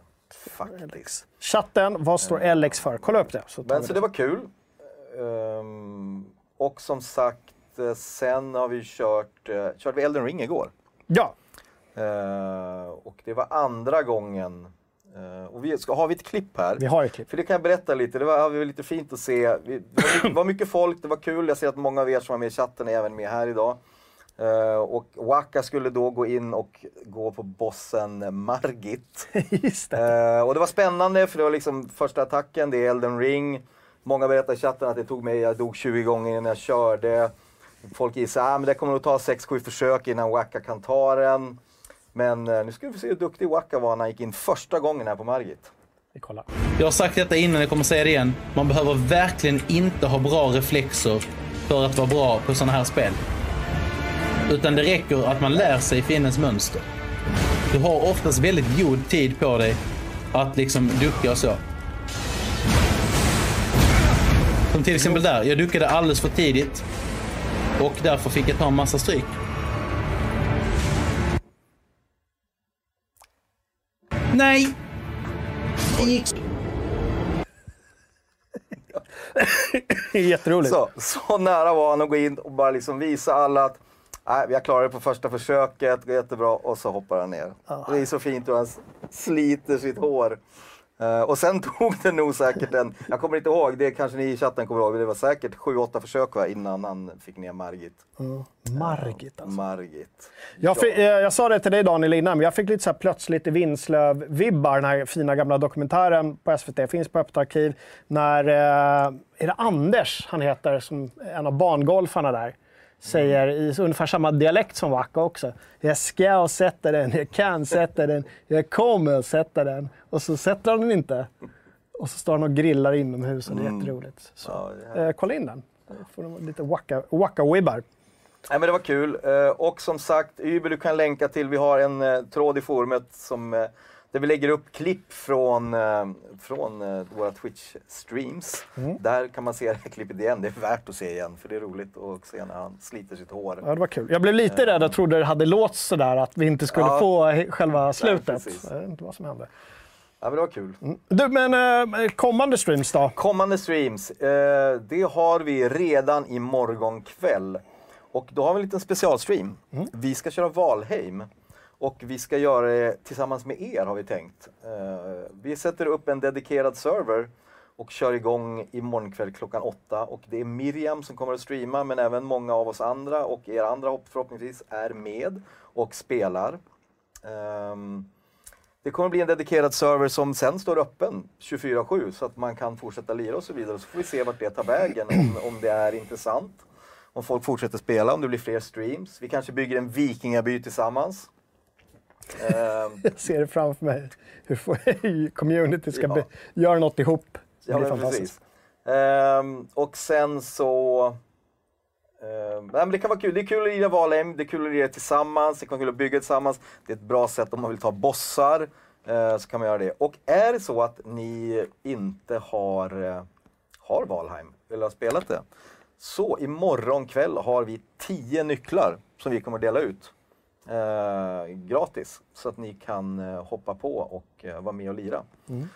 Faktiskt. Chatten, vad står LX för? Kolla upp det. Så Men så det var kul. Ehm, och som sagt, eh, sen har vi kört, uh, vi Elden Ring igår. Ja, Eh, och det var andra gången. Eh, och vi ska, har vi ett klipp här? vi har ett klipp. För det kan jag berätta lite, det var, det var lite fint att se. Vi, det, var mycket, var mycket folk, det var kul. Jag ser att många av er som var med i chatten är även med här idag. Eh, och Waka skulle då gå in och gå på bossen Margit. Just det. Eh, och det var spännande för det var liksom första attacken, det är Elden Ring. Många berättar i chatten att det tog mig, jag dog 20 gånger innan jag körde. Folk gissar att ah, det kommer nog ta 6-7 försök innan Waka kan ta den. Men eh, nu ska vi få se hur duktig Waka var när han gick in första gången här på Margit. Vi kollar. Jag har sagt detta innan, jag kommer säga det igen. Man behöver verkligen inte ha bra reflexer för att vara bra på sådana här spel. Utan det räcker att man lär sig fiendens mönster. Du har oftast väldigt god tid på dig att liksom ducka och så. Som till exempel där, jag duckade alldeles för tidigt. Och därför fick jag ta en massa stryk. Nej! Det gick Jätteroligt. Så, så nära var han att gå in och bara liksom visa alla att Nej, vi har klarat det på första försöket, det går jättebra. Och så hoppar han ner. Och det är så fint hur han sliter sitt hår. Eh, och sen tog det nog säkert en, jag kommer inte ihåg, det kanske ni i chatten kommer ihåg, men det var säkert 7-8 försök va, innan han fick ner Margit. Margit alltså. Margit. Jag, fick, eh, jag sa det till dig Daniel innan, men jag fick lite så här plötsligt Vinslöv-vibbar, den här fina gamla dokumentären på SVT, finns på Öppet arkiv, när, eh, är det Anders han heter, som en av bangolfarna där, säger i ungefär samma dialekt som Wacka också. Jag ska sätta den, jag kan sätta den, jag kommer sätta den. Och så sätter han den inte. Och så står han och grillar inomhus och det är jätteroligt. Så, Ja, eh, kolla in den. Får lite Wacka-wibbar. Nej men det var kul. Eh, och som sagt, Uber du kan länka till, vi har en eh, tråd i forumet som, eh, där vi lägger upp klipp från, eh, från eh, våra Twitch-streams. Där kan man se det här klippet igen, det är värt att se igen för det är roligt att se när han sliter sitt hår. Ja, det var kul. Jag blev lite rädd och trodde det hade låst sådär att vi inte skulle Ja. få själva slutet. precis. jag vet inte vad som hände. Ja men det var kul. Du, men eh, kommande streams då? Kommande streams, det har vi redan imorgon kväll. Och då har vi en liten specialstream. Vi ska köra Valheim. Och vi ska göra det tillsammans med er har vi tänkt. Eh, vi sätter upp en dedikerad server och kör igång imorgon kväll klockan åtta. Och det är Miriam som kommer att streama men även många av oss andra och er andra förhoppningsvis är med och spelar. Ehm, det kommer bli en dedikerad server som sen står öppen 24-7 så att man kan fortsätta lira och så vidare. Så får vi se vart det tar vägen, om, om det är intressant. Om folk fortsätter spela, om det blir fler streams. Vi kanske bygger en vikingaby tillsammans. Ehm, Jag ser det framför mig. Hur får- community ska Ja. be- göra något ihop. Det ja, blir fantastiskt. Ehm, och sen så... ehm, nej, men det kan vara kul. Det är kul att lira Valheim, det är kul att lira tillsammans, det kan vara kul att bygga tillsammans. Det är ett bra sätt om man vill ta bossar. eh, så kan man göra det. Och är det så att ni inte har, eh, har Valheim, eller har spelat det. Så imorgon kväll har vi 10 nycklar som vi kommer att dela ut. Eh, gratis. Så att ni kan eh, hoppa på och eh, vara med och lira.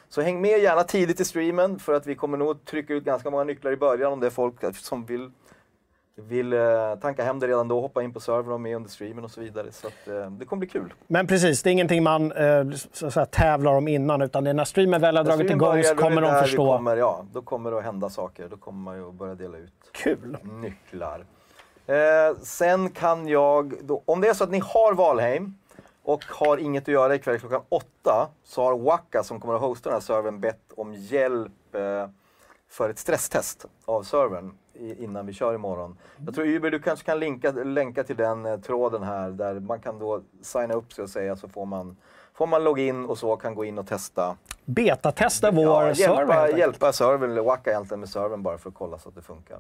Så häng med gärna tidigt i streamen för att vi kommer nog trycka ut ganska många nycklar i början om det är folk som vill, vill eh, tanka hem det redan då, hoppa in på servern och med under streamen och så vidare. Så att, eh, det kommer bli kul. Men precis, det är ingenting man eh, så säga, tävlar om innan, utan det är när streamen väl har När dragit igång så kommer de förstå. Kommer, ja, då kommer det att hända saker. Då kommer man ju att börja dela ut Kul! nycklar. Eh, sen kan jag, då, om det är så att ni har Valheim och har inget att göra ikväll klockan åtta så har Waka som kommer att hosta den här servern bett om hjälp eh, för ett stresstest av servern i, innan vi kör imorgon. Jag tror Uber, du kanske kan linka, länka till den eh, tråden här där man kan då signa upp sig och säga så får man, får man logga in och så kan gå in och testa. Betatesta vår Ja, server. hjälpa, enkelt. hjälpa servern, eller wacka egentligen med servern bara för att kolla så att det funkar.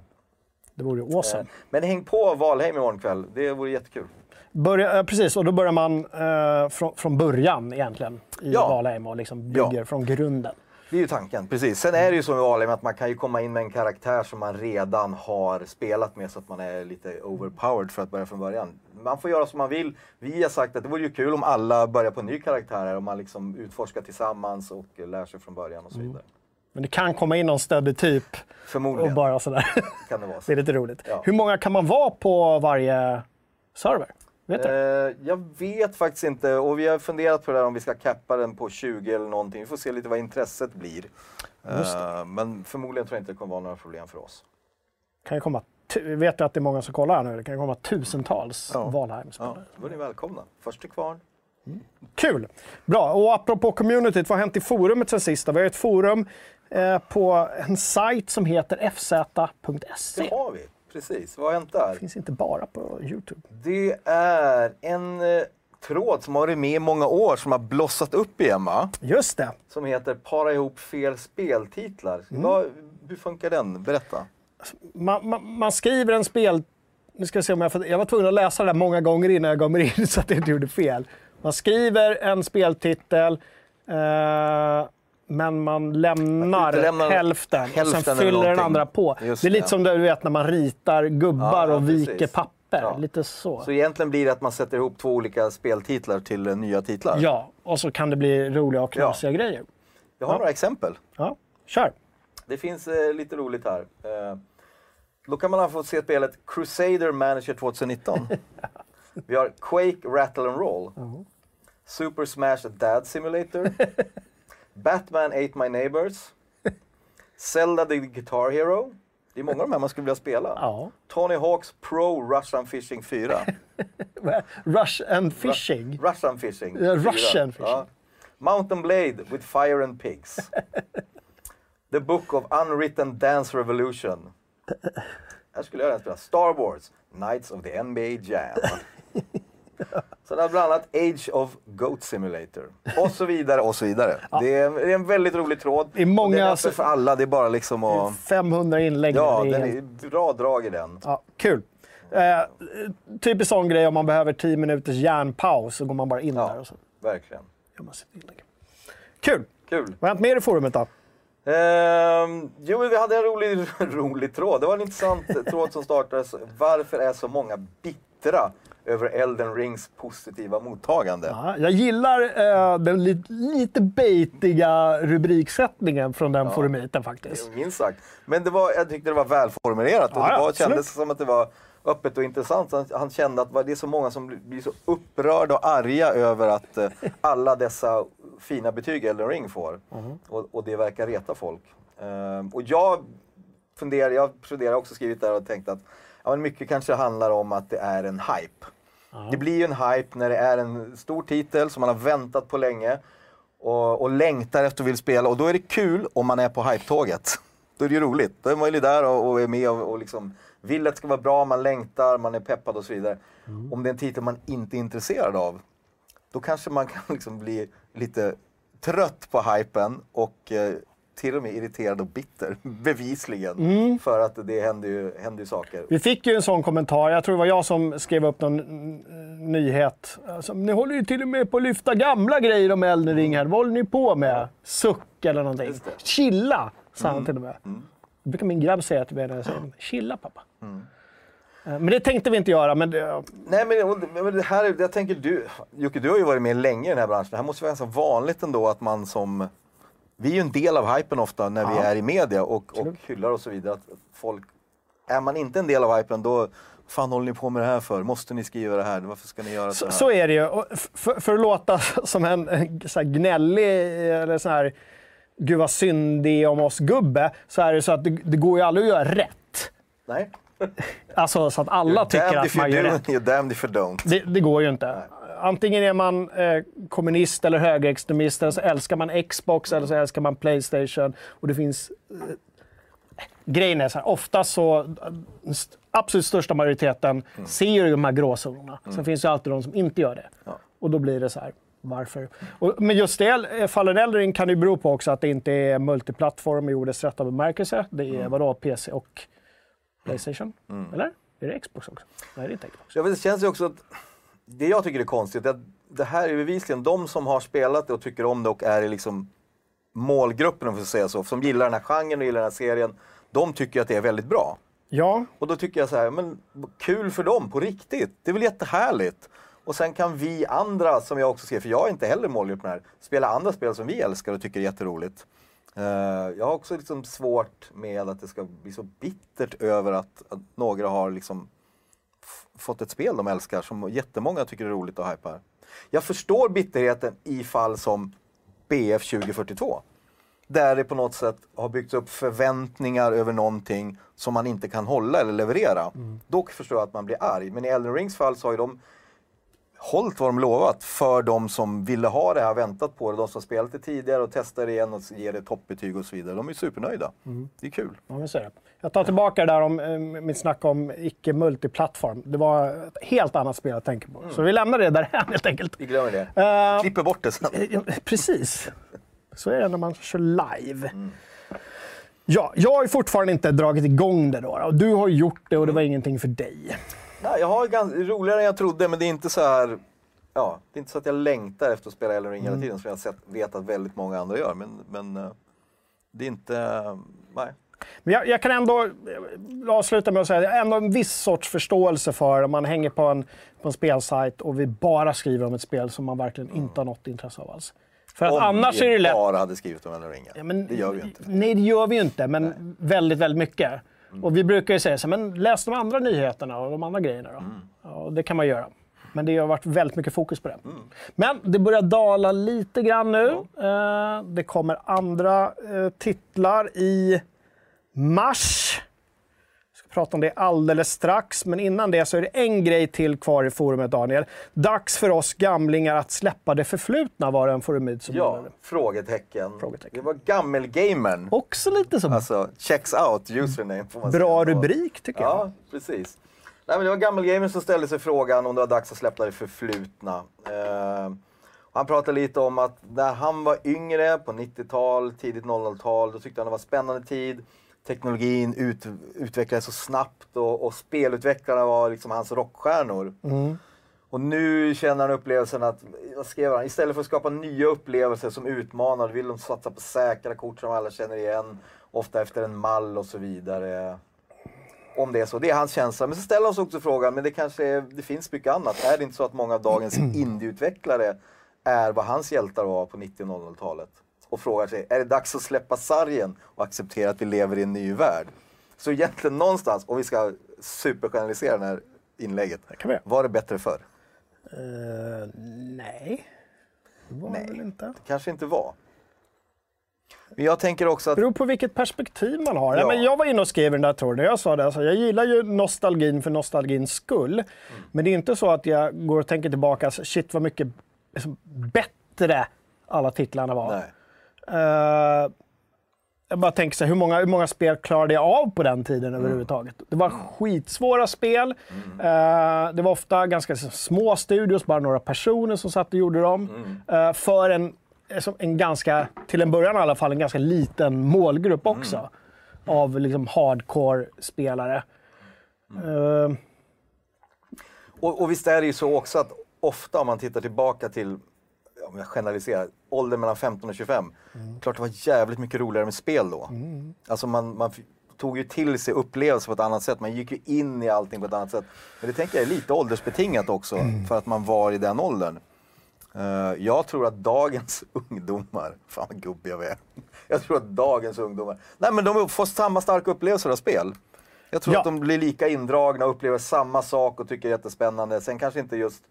Det vore awesome. Eh, Men häng på Valheim imorgon kväll, det vore jättekul. Börja, eh, precis, och då börjar man eh, från, från början egentligen i Ja. Valheim och liksom bygger Ja. från grunden. Det är ju tanken, precis. Sen är det ju så med Valheim att man kan ju komma in med en karaktär som man redan har spelat med så att man är lite overpowered för att börja från början. Man får göra som man vill. Vi har sagt att det vore ju kul om alla börjar på en ny karaktär om man liksom utforskar tillsammans och lär sig från början och så vidare. Men det kan komma in någon stöddig typ och Förmodligen bara sådär. kan det vara det så. är lite roligt. Ja. Hur många kan man vara på varje server? Vet du? Eh, jag vet faktiskt inte och vi har funderat på det där om vi ska cappa den på 20 eller någonting. Vi får se lite vad intresset blir. Eh, men förmodligen tror jag inte det kommer vara några problem för oss. kan ju komma vet ju att det är många som kollar här nu. Det kan komma tusentals Ja. Valheim-spelare. Ja, då är ni välkomna. Först till kvarn. Kul! Bra. Och apropå communityt, vad har hänt i forumet sen sist? Vi har ett forum eh, på en sajt som heter fz.se. Det har vi, precis. Vad har hänt där? Det finns inte bara på Youtube. Det är en eh, tråd som har varit med i många år som har blossat upp igen va? Just det. Som heter Para ihop fel speltitlar. Mm. Vad, hur funkar den? Berätta. Man, man, man skriver en spel... Nu ska jag se om jag Jag var tvungen att läsa det där många gånger innan jag gav mig in så att jag inte gjorde fel. Man skriver en speltitel, eh, men man lämnar utelämnar hälften, och hälften sen eller fyller den andra på. Just det är lite som du vet när man ritar gubbar Ja, ja, och viker precis. papper. Ja. Lite så. Så egentligen blir det att man sätter ihop två olika speltitlar till eh, nya titlar. Ja, och så kan det bli roliga och knasiga grejer. Jag har Ja. några exempel. Ja, kör! Det finns eh, lite roligt här. Eh, då kan man fått se spelet Crusader Manager 2019. Vi har Quake Rattle and Roll. Super Smash Dad Simulator. Batman Ate My Neighbors. Zelda the Guitar Hero. Det är många av de här man skulle vilja spela. Ja. Tony Hawks Pro Russian Fishing 4. Rush and fishing. Russian Fishing. Ja, 4. Russian Fishing. Mountain Blade with Fire and Pigs. The Book of Unwritten Dance Revolution. Här skulle jag gärna spela. Star Wars, Knights of the NBA Jam. Sen har bland annat Age of Goat Simulator. Och så vidare och så vidare. Det, är, det är en väldigt rolig tråd. Det är många- Den är öppen för alla, det är bara liksom att... 500 inlägg. Ja, det är är bra drag i den. Ja, kul. Eh, typisk sån grej om man behöver 10 minuters hjärnpaus så går man bara in Ja. där och så Verkligen. gör man sitt inlägg. Kul! Kul. Vad har hänt mer i forumet då? Ehm, jo, men vi hade en rolig, rolig tråd. Det var en intressant tråd som startades. Varför är så många bittra över Elden Rings positiva mottagande? Ja, jag gillar eh, den li lite baitiga rubriksättningen från den forumiten faktiskt. Minst sagt. Men det var, jag tyckte det var välformulerat och Ja, det ja, var, kändes som att det var öppet och intressant. Han, han kände att det är så många som blir så upprörda och arga över att eh, alla dessa fina betyg Elden Ring får. Mhm. Och, och det verkar reta folk. Ehm, och jag funderar, jag funderar också skrivit där och tänkt att ja, mycket kanske handlar om att det är en hype. Det blir ju en hype när det är en stor titel som man har väntat på länge och, och längtar efter och vill spela. Och då är det kul om man är på hype-tåget. Då är det ju roligt. Då är man ju där och, och är med och, och liksom vill att det ska vara bra, man längtar, man är peppad och så vidare. Om det är en titel man inte är intresserad av, då kanske man kan liksom bli lite trött på hypen och eh, till och med irriterad och bitter, bevisligen. För att det händer ju, händer ju saker. Vi fick ju en sån kommentar, jag tror det var jag som skrev upp någon mm, nyhet. Alltså, ni håller ju till och med på att lyfta gamla grejer om Elden Ring här. Vad håller ni på med? Suck eller någonting. Chilla, sa han till och med. Det brukar min grabb säga till mig när jag säger chilla pappa. Eh, Men det tänkte vi inte göra. Men det, Nej men, det- här, är- jag tänker du, Jocke du har ju varit med länge i den här branschen. Det här måste vara ganska vanligt ändå att man som, vi är ju en del av hypen ofta när vi Ja. är i media och, och hyllar och så vidare. Att folk, är man inte en del av hypen då, fan håller ni på med det här för? Måste ni skriva det här? Varför ska ni göra så så, här? så är det ju. För, för att låta som en, en så här gnällig eller sån här gud vad synd det är om oss-gubbe, så är det så att det, det går ju aldrig att göra rätt. Nej? Alltså så att alla tycker damned att man gör rätt. you're damned if you don't. Det, det går ju inte. Antingen är man eh, kommunist eller högerextremist, eller så älskar man Xbox eller så älskar man Playstation. Och det finns eh, grejen är så här, ofta så, absolut största majoriteten ser ju de här gråzonerna. Sen finns det alltid de som inte gör det. Ja. Och då blir det så här, varför? Och, men just det, eh, Fallen Eldring kan ju bero på också att det inte är multiplattform i ordets rätta bemärkelse. Det är vadå, PC och Playstation? Eller? Är det Xbox också? Nej, det är inte Xbox. Jag vet, det känns ju också att det jag tycker är konstigt är att det här är bevisligen de som har spelat det och tycker om det och är liksom målgruppen, om vi får säga så, som gillar den här genren och gillar den här serien. De tycker att det är väldigt bra. Ja, Och då tycker jag så här, men kul för dem på riktigt. Det är väl jättehärligt. Och sen kan vi andra, som jag också ser, för jag är inte heller målgruppen här, spela andra spel som vi älskar och tycker är jätteroligt. Eh, jag har också liksom svårt med att det ska bli så bittert över att, att några har liksom fått ett spel de älskar som jättemånga tycker är roligt och hypar. Jag förstår bitterheten i fall som BF 2042. Där det på något sätt har byggts upp förväntningar över någonting som man inte kan hålla eller leverera. Då förstår jag att man blir arg. Men i Elden Rings fall så har ju de hållit vad de lovat för de som ville ha det här, väntat på det. De som spelat det tidigare och testar det igen och ger det toppbetyg och så vidare. De är supernöjda. Det är kul. Ja, men så det. Jag tar tillbaka det där om eh, mitt snack om icke multiplattform. Det var ett helt annat spel jag tänker på. Så vi lämnar det där helt enkelt. Vi glömmer det. Eh, Klipper bort det sen. Ja, Precis. Så är det när man kör live. Ja, jag har ju fortfarande inte dragit igång det då. Och du har gjort det och det var ingenting för dig. Nej, jag har ganska, roligare än jag trodde, men det är inte så här... Ja, det är inte så att jag längtar efter att spela Elden Ring hela tiden som jag sett, vet att väldigt många andra gör. Men, men eh, det är inte... Nej. Men jag, jag kan ändå eh, avsluta med att säga att jag har ändå en viss sorts förståelse för om man hänger på en, på en spelsajt och vi bara skriver om ett spel som man verkligen inte har något intresse av alls. För att Om annars vi är det lätt... bara hade skrivit om Elden Ring. Ja, men- det gör vi ju inte. Nej, det gör vi ju inte, men väldigt, väldigt mycket. Och vi brukar ju säga så här, men läs de andra nyheterna och de andra grejerna då. Ja, det kan man göra. Men det har varit väldigt mycket fokus på det. Men det börjar dala lite grann nu. Eh, det kommer andra eh, titlar i mars. Prata om det alldeles strax, men innan det så är det en grej till kvar i forumet, Daniel. Dags för oss gamlingar att släppa det förflutna, var det en forumid som Ja, frågetecken. Frågetecken. Det var gammelgamern. Också lite som Alltså, checks out username får man Bra säga. rubrik tycker jag. Ja, precis. Nej, men det var gammelgamern som ställde sig frågan om det var dags att släppa det förflutna. Eh, han pratade lite om att när han var yngre, på 90-tal, tidigt 00-tal, då tyckte han det var spännande tid. Teknologin ut, utvecklades så snabbt och, och spelutvecklarna var liksom hans rockstjärnor. Och nu känner han upplevelsen att, vad skrev han? Istället för att skapa nya upplevelser som utmanar vill de satsa på säkra kort som alla känner igen. Ofta efter en mall och så vidare. Om det är så. Det är hans känsla. Men så ställer han sig också frågan, men det kanske är, det finns mycket annat. Är det inte så att många av dagens indieutvecklare är vad hans hjältar var på 90 och 00-talet? Och frågar sig, är det dags att släppa sargen och acceptera att vi lever i en ny värld? Så egentligen någonstans, om vi ska supergeneralisera det här inlägget, göra. var det bättre förr? Eh, nej. Det var Nej. det väl inte. kanske inte var. Men jag tänker också att... beror på vilket perspektiv man har. Ja. Ja. men jag var inne och skrev i den där tråden. Jag sa det, alltså, jag gillar ju nostalgin för nostalgins skull. Mm. Men det är inte så att jag går och tänker tillbaka, alltså, shit vad mycket liksom, bättre alla titlarna var. Nej. Eh, jag bara tänker så här, hur många, hur många spel klarade jag av på den tiden Mm. överhuvudtaget? Det var skitsvåra spel. Eh, det var ofta ganska små studios, bara några personer som satt och gjorde dem. Mm. Eh, för en, en ganska, till en början i alla fall, en ganska liten målgrupp också. Mm. Av liksom hardcore-spelare. Mm. Eh, Och, och visst är det ju så också att ofta om man tittar tillbaka till, om jag generaliserar, åldern mellan 15 och 25. Klart det var jävligt mycket roligare med spel då. Alltså man, man tog ju till sig upplevelser på ett annat sätt. Man gick ju in i allting på ett annat sätt. Men det tänker jag är lite åldersbetingat också, för att man var i den åldern. Eh, jag tror att dagens ungdomar, fan vad gubbig jag är. Jag tror att dagens ungdomar, nej men de får samma starka upplevelser av spel. Jag tror Ja. att de blir lika indragna och upplever samma sak och tycker det är jättespännande. Sen kanske inte just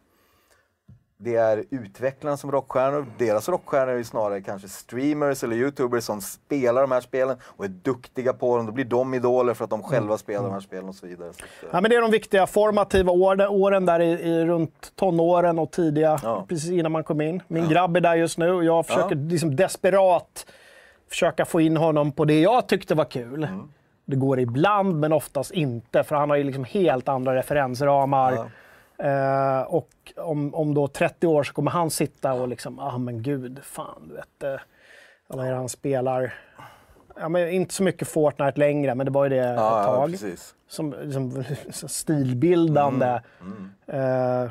det är utvecklarna som rockstjärnor. Deras rockstjärnor är ju snarare kanske streamers eller youtubers som spelar de här spelen och är duktiga på dem. Då blir de idoler för att de själva spelar de här spelen och så vidare. Så att, eh, Ja, men det är de viktiga formativa åren, åren där i, i runt tonåren och tidiga, Ja. precis innan man kom in. Min grabb är där just nu och jag försöker liksom desperat försöka få in honom på det jag tyckte var kul. Det går ibland, men oftast inte, för han har ju liksom helt andra referensramar. Ja. Eh, och om, om då 30 år så kommer han sitta och liksom, ah men gud, fan, du vet. Eh, är det han spelar? Ja, men inte så mycket Fortnite längre, men det var ju det Ja, ett ja, tag. precis. som liksom, så stilbildande. Eh,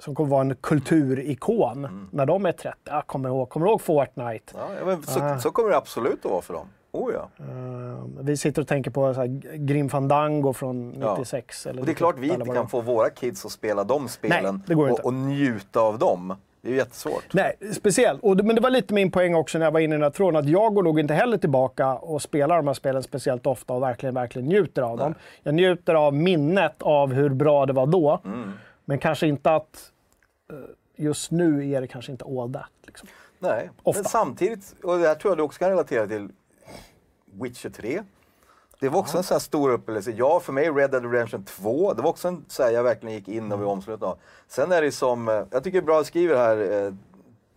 som kommer vara en kulturikon när de är 30. Jag kommer ihåg, kommer du ihåg Fortnite? Ja, ja, så, Ah. så kommer det absolut att vara för dem. Oh ja. Eh, vi sitter och tänker på så här, Grim Fandango från Ja. 96. Eller Och det är klart vi 98 inte kan få våra kids att spela de spelen går och, och njuta av dem. Det är ju jättesvårt. Nej, speciellt. Och men det var lite min poäng också när jag var inne i den här tråden, att jag går nog inte heller tillbaka och spelar de här spelen speciellt ofta och verkligen, verkligen njuter av dem. Jag njuter av minnet av hur bra det var då, Mm. men kanske inte att eh, just nu är det kanske inte all that. Liksom. Nej, Ofta. men samtidigt, och det här tror jag du också kan relatera till, Witcher 3. Det var också en sån här stor upplevelse. Ja, för mig Red Dead Redemption 2, det var också en så här, jag verkligen gick in och blev omsluten av. Sen är det som, eh, jag tycker det är bra skriver här, eh,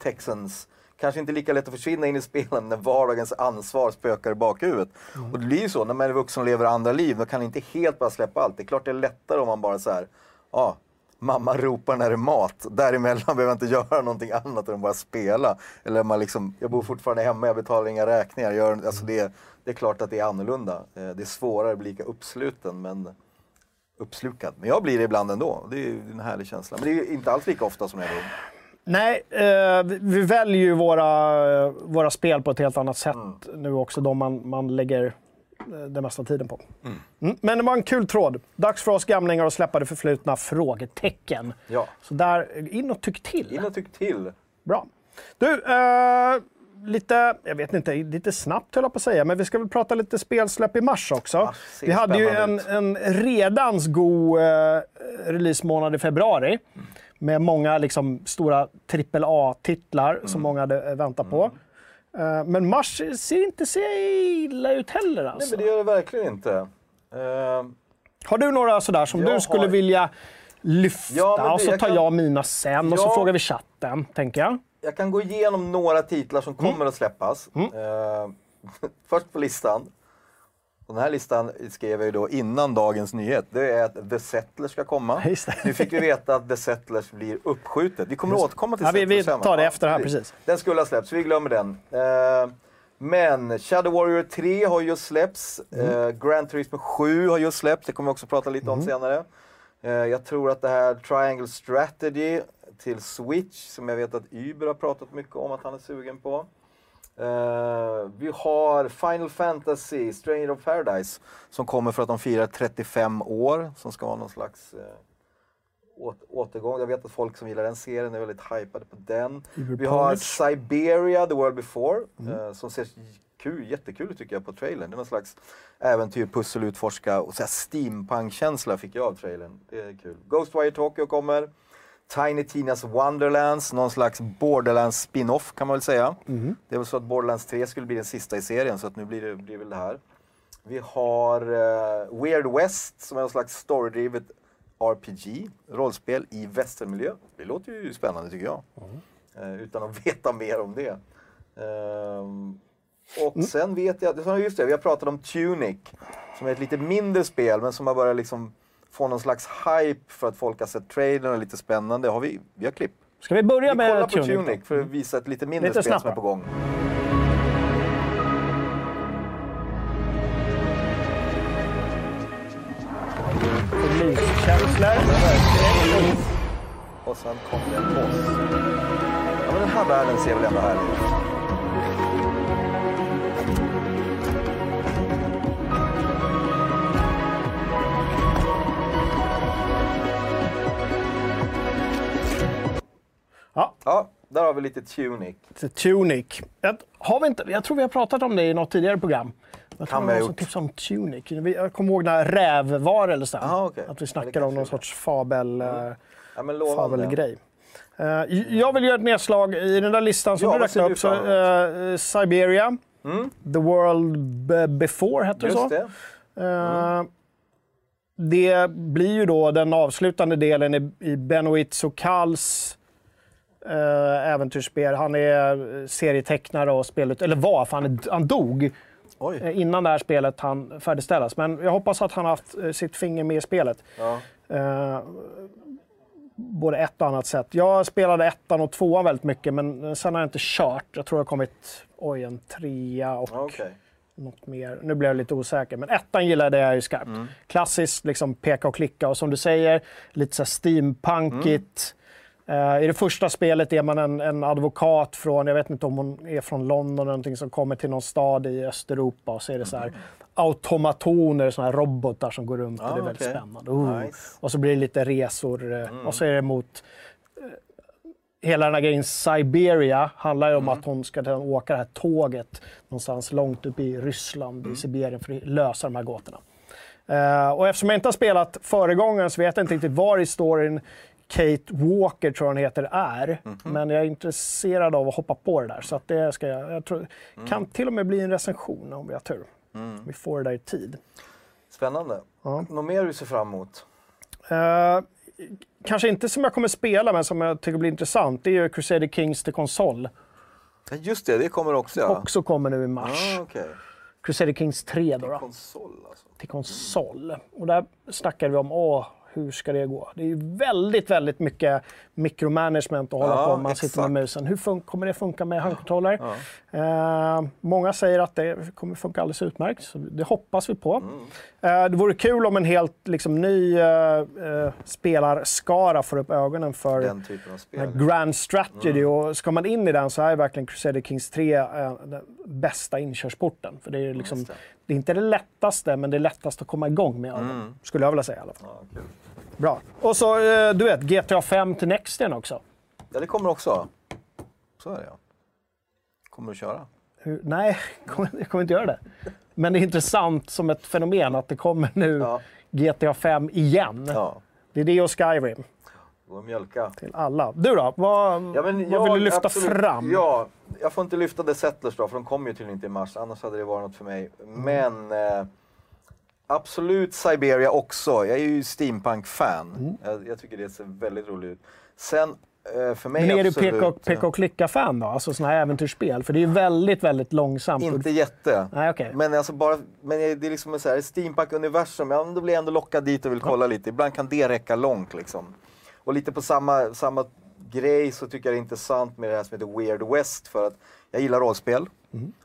Texans, kanske inte lika lätt att försvinna in i spelen när vardagens ansvar spökar i bakhuvudet. Och det blir ju så, när man är vuxen och lever andra liv, då kan man inte helt bara släppa allt. Det är klart det är lättare om man bara så här, ja, mamma ropar när det är mat. Däremellan behöver jag inte göra någonting annat än bara spela. Eller man liksom, jag bor fortfarande hemma, jag betalar inga räkningar. Jag Gör, alltså det, det är klart att det är annorlunda. Eh, Det är svårare att bli lika uppsluten, men uppslukad. Men jag blir det ibland ändå. Det är en härlig känsla. Men det är inte alls lika ofta som jag ung. Nej, eh, vi- väljer ju våra, eh, våra spel på ett helt annat sätt Mm. nu också, de man, man lägger eh, den mesta tiden på. Mm. Men det var en kul tråd. Dags för oss gamlingar att släppa det förflutna? Frågetecken. Ja. Så där, in och tyck till. In och tyck till. Bra. Du, eh, lite, jag vet inte, lite snabbt höll jag på att säga, men vi ska väl prata lite spelsläpp i mars också. Ser vi hade ju en, en redans god eh, releasemånad i februari. Med många liksom, stora AAA-titlar Mm. som många hade eh, väntat på. Eh, men mars ser inte så illa ut heller Nej, alltså. men det gör det verkligen inte. Eh, Har du några sådär som Jag du skulle har- vilja lyfta? Ja, men och det- så jag tar kan- jag mina sen och så Ja. frågar vi chatten, tänker jag. Jag kan gå igenom några titlar som Mm. kommer att släppas. Eh, först på listan. Den här listan skrev jag ju då innan dagens nyhet. Det är att The Settlers ska komma. Nu fick vi veta att The Settlers blir uppskjutet. Vi kommer att återkomma till Ja, vi- vi Settlers sen, tar det efter här, precis. Den skulle ha släppts, vi glömmer den. Eh, men Shadow Warrior 3 har just släppts. Mm. Eh, Grand Turismo 7 har just släppts. Det kommer vi också prata lite Mm. om senare. Eh, jag tror att det här Triangle Strategy till Switch, som jag vet att Uber har pratat mycket om att han är sugen på. Eh, vi har Final Fantasy, Stranger of Paradise, som kommer för att de firar 35 år, som ska vara någon slags eh, åt, återgång. Jag vet att folk som gillar den serien är väldigt hypade på den. Vi har. Siberia, The World Before, Mm. som ser kul, jättekul tycker jag på trailern. Det är någon slags äventyr, pussel, utforska och så steampunk-känsla fick jag av trailern. Det är kul. Ghostwire Tokyo kommer. Tiny Tinas Wonderlands, någon slags Borderlands spin-off kan man väl säga. Mm. Det väl så att Borderlands 3 skulle bli den sista i serien så att nu blir det, blir väl det här. Vi har eh, Weird West som är någon slags storydrivet RPG, rollspel i västernmiljö. Det låter ju spännande tycker jag. Eh, utan att veta mer om det. Ehm, och sen vet jag, just det, vi har pratat om Tunic. Som är ett lite mindre spel men som har börjat liksom få någon slags hype för att folk har sett trailern och är lite spännande. Har vi, vi har klipp. Ska vi börja Vi med kollar på Tunic? Tunic? Mm. för att visa ett lite mindre Lite spel snabbt som är på gång. Publikkänslor. Och sen kommer det en boss. Ja men den här världen ser väl ändå härlig ut. Ja, Ja, där har vi lite Tunic. The Tunic. Jag, har vi inte, jag tror vi har pratat om det i något tidigare program. Jag tror Kan det var någon tipsade om Tunic. Jag kommer ihåg när rävvarelsen. Aha, okej. Att vi snackade om någon sorts fabel, eh, Ja fabelgrej. Eh, jag vill göra ett nedslag i den där listan som Ja, du räknade upp. Så, eh, Siberia, The World Before hette det så. Det. Eh, Det blir ju då den avslutande delen i, i Benoit Sokals eh, äventyrsspel. Han är serietecknare och spelut... Eller var, för han, han dog. Oj. eh, innan det här spelet han färdigställas. Men jag hoppas att han har haft eh, sitt finger med i spelet. Ja. Eh, både ett och annat sätt. Jag spelade ettan och tvåan väldigt mycket, men sen har jag inte kört. Jag tror jag har kommit oj, en trea och Okej. något mer. Nu blev jag lite osäker, men ettan gillade jag ju skarpt. Klassiskt, liksom peka och klicka och som du säger, lite så steampunkigt. Eh, I det första spelet är man en, en advokat från, jag vet inte om hon är från London eller någonting, som kommer till någon stad i Östeuropa och så är det så här automatoner, såna här robotar som går runt och det är Ah, väldigt okej. spännande. Oh. Nice. Och så blir det lite resor eh, och så är det mot eh, Hela den här grejen Siberia handlar ju om att hon ska åka det här tåget någonstans långt upp i Ryssland, i Sibirien, för att lösa de här gåtorna. Eh, och eftersom jag inte har spelat föregångaren så vet jag inte riktigt var i storyn Kate Walker, tror jag hon heter, är. Men jag är intresserad av att hoppa på det där. Så att det ska jag, jag tror, kan till och med bli en recension om vi har tur. Vi får det där i tid. Spännande. Ja. Något mer du ser fram emot? Eh, kanske inte som jag kommer spela, men som jag tycker blir intressant. Det är ju Crusader Kings till konsol. Just det, det kommer också ja. Också kommer nu i mars. Ah, Okej. Crusader Kings 3 då, då, Konsol alltså. till konsol. Och där snackade vi om, åh, hur ska det gå? Det är ju väldigt, väldigt mycket micromanagement att hålla Ja, på man sitter exakt. med musen. Hur fun- kommer det funka med handkontroller? Eh, många säger att det kommer funka alldeles utmärkt, så det hoppas vi på. Mm. Eh, det vore kul om en helt liksom, ny eh, eh, spelarskara får upp ögonen för Den typen av spel. Grand Strategy. Mm. Och ska man in i den så är verkligen Crusader Kings 3 eh, den bästa inkörsporten. För det är, liksom, det. det är inte det lättaste, men det är lättast att komma igång med. Mm. Skulle jag vilja säga i alla fall. Ja. Bra. Och så, eh, du vet, GTA 5 till Next Gen också. ja, det kommer också. Så är det ja. Kommer du köra? Hur, nej, jag kommer, jag inte göra det. Men det är intressant som ett fenomen att det kommer nu Ja. GTA 5 igen. Ja. Det är det och Skyrim och mjölka. till alla. Du då? Vad, Ja, men vad vill du lyfta absolut- fram? Ja, jag får inte lyfta The Settlers då, för de kommer ju tydligen inte i mars. Annars hade det varit något för mig. Men eh, absolut Siberia också. Jag är ju steampunk-fan. Mm. Jag, jag tycker det ser väldigt roligt ut. Sen, eh, för mig Men är du absolut... och, peka och klicka-fan då? Alltså sådana här äventyrsspel? För det är ju väldigt, väldigt långsamt. Inte jätte. Nej, okej. Men, alltså bara, men det är liksom ett så här steampunk-universum. Ja, då blir jag ändå lockad dit och vill kolla lite. Ibland kan det räcka långt liksom. Och lite på samma, samma grej så tycker jag det är intressant med det här som heter Weird West. För att jag gillar rollspel.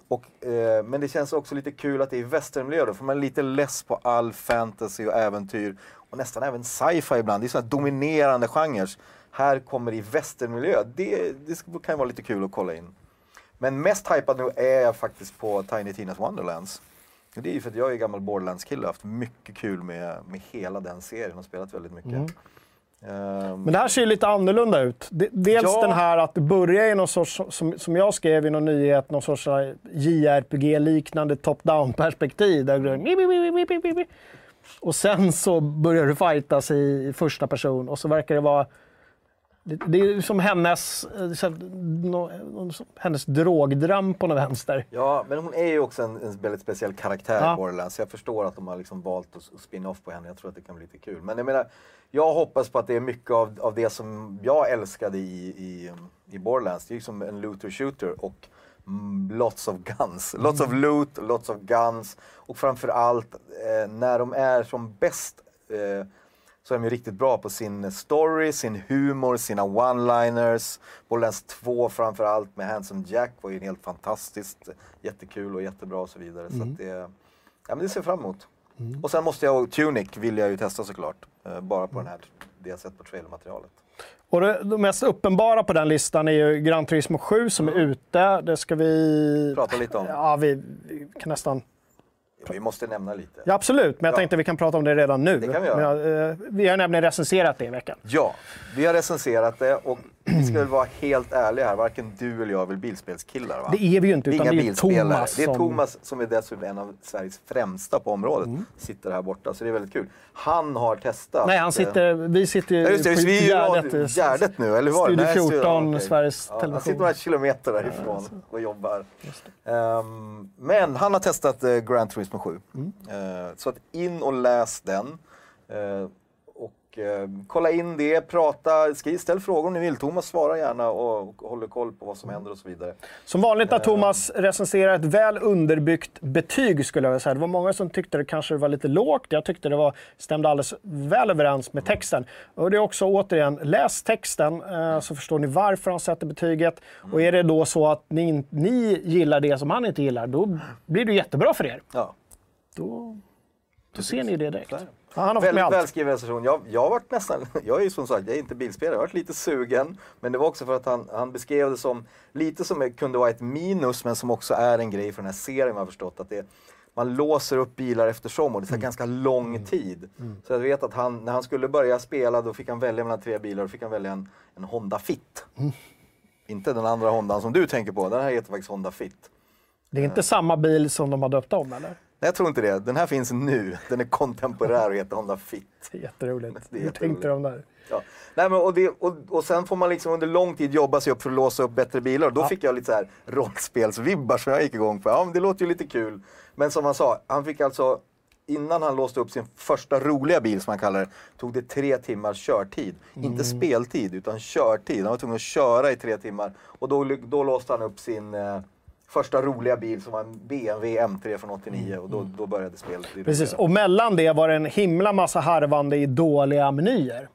Och, eh, men det känns också lite kul att det är i westernmiljö då, för man är lite less på all fantasy och äventyr. Och nästan även sci-fi ibland. Det är sådana dominerande genrer. Här kommer det i westernmiljö. Det, det kan vara lite kul att kolla in. Men mest hypad nu är jag faktiskt på Tiny Tinas Wonderlands. Det är ju för att jag är gammal Borderlands-kille och haft mycket kul med, med hela den serien och spelat väldigt mycket. Mm. Ehm, Men det här ser ju lite annorlunda ut. De- Dels Ja. den här att det börjar i någon sorts, som, som jag skrev i någon nyhet, någon sorts JRPG-liknande top-down perspektiv. Där du och sen så börjar du fightas i första person och så verkar det vara det, det är som hennes, eh, hennes drogdröm på något vänster. Ja, men hon är ju också en, en väldigt speciell karaktär Ja. i Borderlands. Så jag förstår att de har liksom valt att, spinna off på henne. Jag tror att det kan bli lite kul. Men jag menar, jag hoppas på att det är mycket av, av det som jag älskade i, i, i Borderlands. Det är ju som en looter shooter och mm, lots of guns. Lots of loot, lots of guns. Och framför allt eh, när de är som bäst eh, så är de ju riktigt bra på sin story, sin humor, sina one-liners. Borderlands 2 framförallt med Handsome Jack var ju helt fantastiskt. Jättekul och jättebra och så vidare. Så att det, ja, men det ser jag fram emot. Och sen måste jag, Tunic vill jag ju testa såklart. Eh, bara på den här, det jag sett på trailermaterialet. Och det, det mest uppenbara på den listan är ju Gran Turismo 7 som är ute. Det ska vi... Prata lite om. Ja, vi, vi kan nästan... Vi måste nämna lite. Ja, absolut, men jag Ja. tänkte vi kan prata om det redan nu. Det kan vi göra. Men, eh, vi har nämligen recenserat det i veckan. Ja, vi har recenserat det och vi ska väl vara helt ärliga här. Varken du eller jag är väl bilspelskillar va? Det är vi ju inte, utan det är. Thomas Det är som... Mm. Thomas som är dessutom en av Sveriges främsta på området. Sitter här borta, så det är väldigt kul. Han har testat. Nej, han eh, sitter, vi sitter ju Ja, just det, på vi Gärdet, i eh, Gärdet nu, eller hur var det? Studio Nej, 14, okej. Sveriges ja, Han Television. sitter några kilometer därifrån och jobbar. Ehm, men han har testat uh, Grand Turismo 7. Mm. Eh, så att in och läs den. Eh, och eh, kolla in det, prata, ställ frågor om ni vill. Thomas svarar gärna och, och håller koll på vad som händer och så vidare. Som vanligt när Thomas recenserar ett väl underbyggt betyg skulle jag vilja säga. Det var många som tyckte det kanske var lite lågt. Jag tyckte det var, stämde alldeles väl överens med texten. Och det är också återigen, läs texten eh, så förstår ni varför han sätter betyget. Och är det då så att ni, ni gillar det som han inte gillar, då blir det jättebra för er. Ja. Då, då ser ni det direkt. Han har Väldigt allt. välskriven recension. Jag, jag har varit nästan, jag är ju som sagt, jag är inte bilspelare, jag har varit lite sugen. Men det var också för att han, han beskrev det som, lite som kunde vara ett minus, men som också är en grej för den här serien man har förstått. Att det, man låser upp bilar eftersom och det tar Mm. ganska lång tid. Så jag vet att han, när han skulle börja spela då fick han välja mellan tre bilar och fick han välja en, en Honda Fit. Mm. Inte den andra Hondan som du tänker på, den här heter faktiskt Honda Fit. Det är inte samma bil som de har döpt om, eller? Nej, jag tror inte det. Den här finns nu. Den är kontemporär och heter Honda Fit. Det är jätteroligt. Det är Hur tänkte de där? Ja. Nej, men och, det, och, och sen får man liksom under lång tid jobba sig upp för att låsa upp bättre bilar. Då fick jag lite så här rollspelsvibbar som jag gick igång på. Ja, men det låter ju lite kul. Men som han sa, han fick alltså, innan han låste upp sin första roliga bil som han kallar det, tog det tre timmars körtid. Inte speltid, utan körtid. Han var tvungen att köra i tre timmar. Och då, då låste han upp sin eh, första roliga bil som var en BMW M3 från 89 och då, då började spelet. Precis, och mellan det var det en himla massa harvande i dåliga menyer.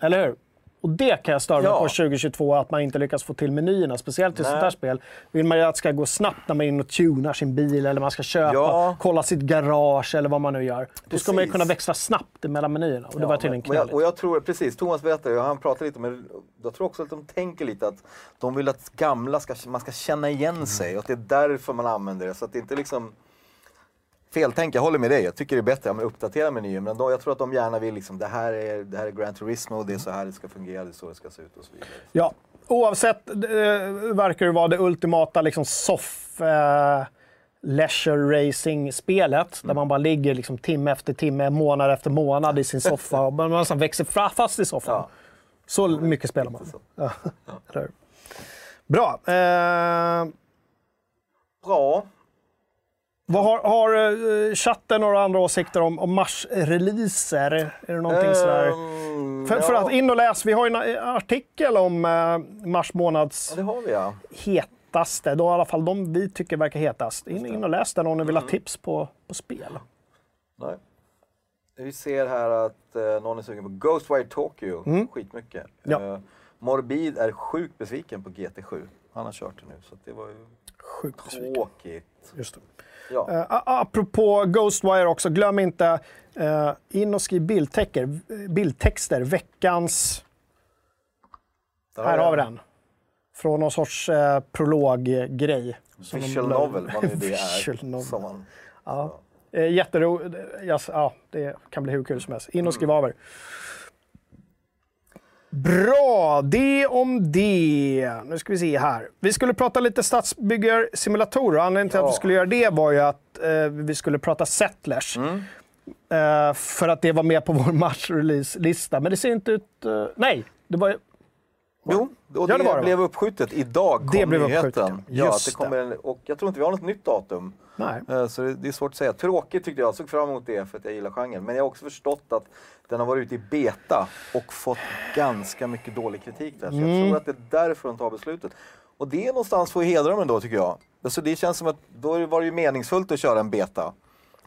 Eller hur? Och det kan jag störa mig. Ja. på 2022, att man inte lyckas få till menyerna. Speciellt i sånt här spel. Vill man ju att det ska gå snabbt när man är inne och tunar sin bil, eller man ska köpa, Ja. kolla sitt garage eller vad man nu gör. Då ska man ju kunna växla snabbt mellan menyerna. Och det Ja, var tydligen men- och jag, knöligt. och jag tror, precis, Thomas berättade, och han pratade lite om jag tror också att de tänker lite att de vill att gamla ska, man ska känna igen sig och att det är därför man använder det. Så att det inte liksom Feltänk, jag håller med dig. Jag tycker det är bättre att uppdatera menyn. Men då, jag tror att de gärna vill liksom, det här är, det här är Gran Turismo och det är så här det ska fungera, det är så det ska se ut och så vidare. Ja, oavsett eh, verkar det vara det ultimata liksom soff eh, leisure racing-spelet. Mm. Där man bara ligger liksom timme efter timme, månad efter månad i sin soffa och man nästan växer fast i soffan. Ja. Så mycket spelar man. Ja. Bra. Eh, Bra. Vad har, har eh, chatten några andra åsikter om, om Mars-releaser? Är det någonting sådär? Ehm, För, för ja, att in och läs, vi har ju en eh, artikel om eh, mars månads ja, det har vi ja. hetaste, då i alla fall de vi tycker verkar hetast. In, in och läs den om ni vill Mm. ha tips på, på spel. Nej. Vi ser här att eh, någon är sugen på Ghostwire Tokyo. Skitmycket. Ja. Eh, Morbid är sjukt besviken på GT7. Han har kört det nu, så det var ju Sjukt besviken. tråkigt. Just det. Ja. Uh, apropå Ghostwire också, glöm inte eh, in och skriv bildtecker, bildtexter. Veckans, Där här jag har vi den. Från någon sorts uh, prologgrej. de Visual la- novel, vad nu det är. Som man, Ja. Jätteroligt. Ja, det kan bli hur kul som helst. In och skriv av er. Bra, det om det. Nu ska vi se här. Vi skulle prata lite stadsbyggarsimulatorer. Anledningen till att Ja. vi skulle göra det var ju att eh, vi skulle prata Settlers. Mm. Eh, för att det var med på vår match-release-lista. Men det ser inte ut... eh, nej, det var ju... Jo, och Ja, det, det var det, va? blev uppskjutet. Idag kom Det blev nyheten. uppskjutet, ja. Ja, att Just det kommer en, och jag tror inte vi har något nytt datum. Nej. Eh, Så det, är svårt att säga. Tråkigt tyckte jag. Jag såg fram emot det för att jag gillar genren. Men jag har också förstått att den har varit ute i beta och fått ganska mycket dålig kritik där. Så Mm. jag tror att det är därför de tar beslutet. Och det är någonstans för att hedra dem ändå tycker jag. Alltså det känns som att då var det ju meningsfullt att köra en beta.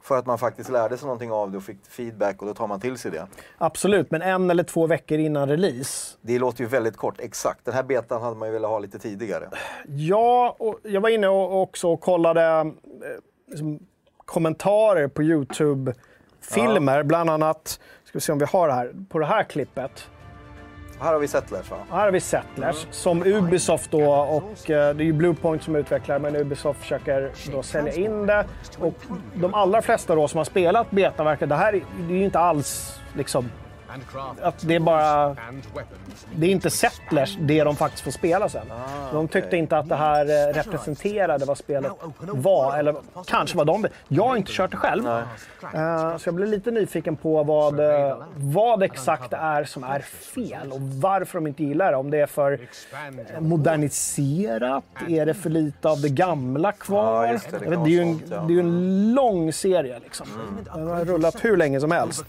För att man faktiskt lärde sig någonting av det och fick feedback och då tar man till sig det. Absolut, men en eller två veckor innan release. Det låter ju väldigt kort, exakt. Den här betan hade man ju velat ha lite tidigare. Ja, och jag var inne och också och kollade eh, liksom, kommentarer på YouTube-filmer. Bland annat, ska vi se om vi har det här, på det här klippet. Här har vi Settlers va? Här har vi Settlers som Ubisoft då och eh, det är ju Bluepoint som utvecklar men Ubisoft försöker då sälja in det. Och de allra flesta då som har spelat beta verkar, det här är, det är ju inte alls liksom att det är bara... Det är inte Settlers det de faktiskt får spela sen. de tyckte inte att det här eh, representerade vad spelet var, eller kanske vad de... Jag har inte kört det själv. Eh, så jag blev lite nyfiken på vad, eh, vad exakt det är som är fel och varför de inte gillar det. Om det är för moderniserat, är det för lite av det gamla kvar? Det. Vet, är ju en, det är ju en lång serie liksom. Den har rullat hur länge som helst.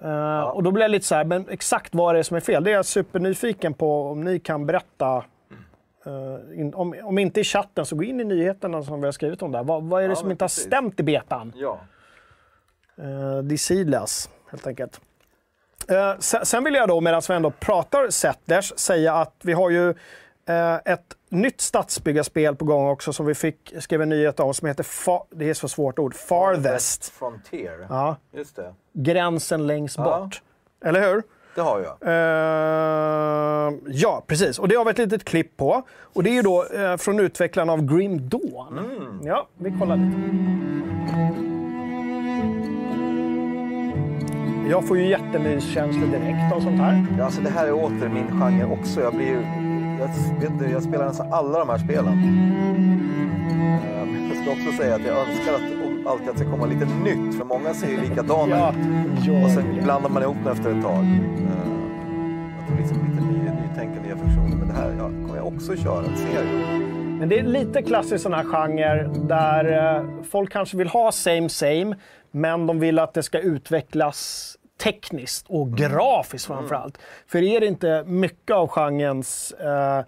Eh, Och då blir jag lite så här, men exakt vad det är som är fel? Det är jag supernyfiken på om ni kan berätta. Eh, in, om, om inte i chatten så gå in i nyheterna som vi har skrivit om där. Vad, vad är det Ja, som inte har precis. stämt i betan? Ja. Uh, Decilas, helt enkelt. Eh, sen, sen vill jag då, medan vi ändå pratar Settlers, säga att vi har ju eh, ett nytt stadsbyggarspel på gång också som vi fick, skrev en nyhet om som heter, Fa- det är så svårt ord, Farthest. Frontier. Ja, Just det. gränsen längst Ja. bort. Eller hur? Det har jag. Eh, ja, precis. Och det har vi ett litet klipp på. Och det är ju då eh, från utvecklarna av Grim Dawn. Mm. Ja, vi kollar lite. Jag får ju jättemyskänslor direkt av sånt här. Ja, alltså det här är åter min genre också. Jag, blir, ju- jag, vet inte, jag spelar nästan alla de här spelen. Eh, Jag ska också säga att jag önskar att alltid att det ska komma lite nytt, för många ser ju likadana Ja, ut. Och sen blandar man ihop det efter ett tag. Eh, Att det blir liksom lite ny, nytänkande, nya funktioner. Men det här ja, kommer jag också köra, det ser jag. Men det är lite klassiskt sån här genre där eh, folk kanske vill ha same same, men de vill att det ska utvecklas tekniskt och grafiskt framför allt. För är det inte mycket av genrens eh,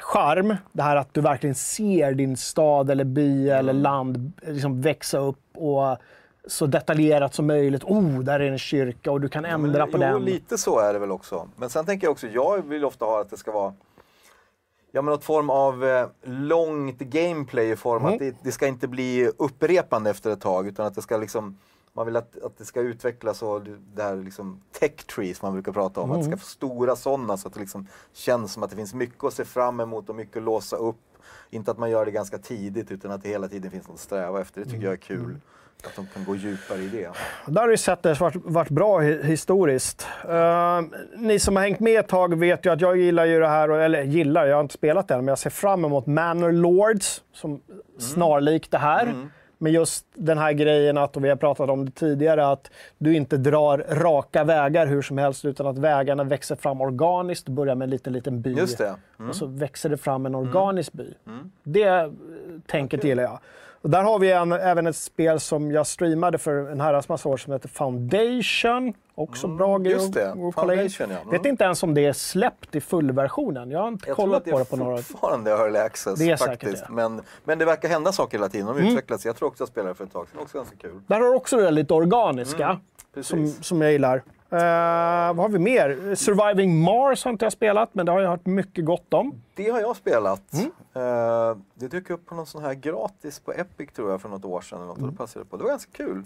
charm, det här att du verkligen ser din stad eller by eller land liksom växa upp och så detaljerat som möjligt. Oh, där är en kyrka och du kan ändra på jo, den. lite så är det väl också. Men sen tänker jag också, jag vill ofta ha att det ska vara Ja, men något form av eh, långt gameplay i form Mm. att det, det ska inte bli upprepande efter ett tag utan att det ska liksom man vill att, att det ska utvecklas och det det här liksom tech tree som man brukar prata om. Att Mm. det ska få stora sådana så att det liksom känns som att det finns mycket att se fram emot och mycket att låsa upp. Inte att man gör det ganska tidigt utan att det hela tiden finns något att sträva efter. Det tycker Mm. jag är kul. Att de kan gå djupare i det. Där har ju Settlers varit, varit bra hi- historiskt. Eh, ni som har hängt med ett tag vet ju att jag gillar ju det här, eller gillar, jag har inte spelat det än, men jag ser fram emot Manor Lords, som snarlikt det här. Men just den här grejen att, och vi har pratat om det tidigare, att du inte drar raka vägar hur som helst utan att vägarna växer fram organiskt. Du börjar med en liten, liten by Just det. och så växer det fram en organisk by. Det eh, tänket gillar jag. Och där har vi en, även ett spel som jag streamade för en herrans massa år som heter Foundation. Också bra grej just det. att- att. Foundation, ja. Mm. Vet inte ens om det är släppt i fullversionen. Jag har inte Jag tror kollat att det på är det på några... fortfarande early access Det är säkert faktiskt. det. Men, men det verkar hända saker hela tiden. De Mm. utvecklas. Jag tror också jag spelade för ett tag sedan. Också ganska kul. Där har du också det lite organiska, Mm, som, som jag gillar. Eh, vad har vi mer? Surviving Mars har inte jag spelat, men det har jag hört mycket gott om. Det har jag spelat. Mm. Eh, det dök upp på någon sån här gratis på Epic tror jag för något år sedan. Eller något, och Mm. det passade på. Det var ganska kul.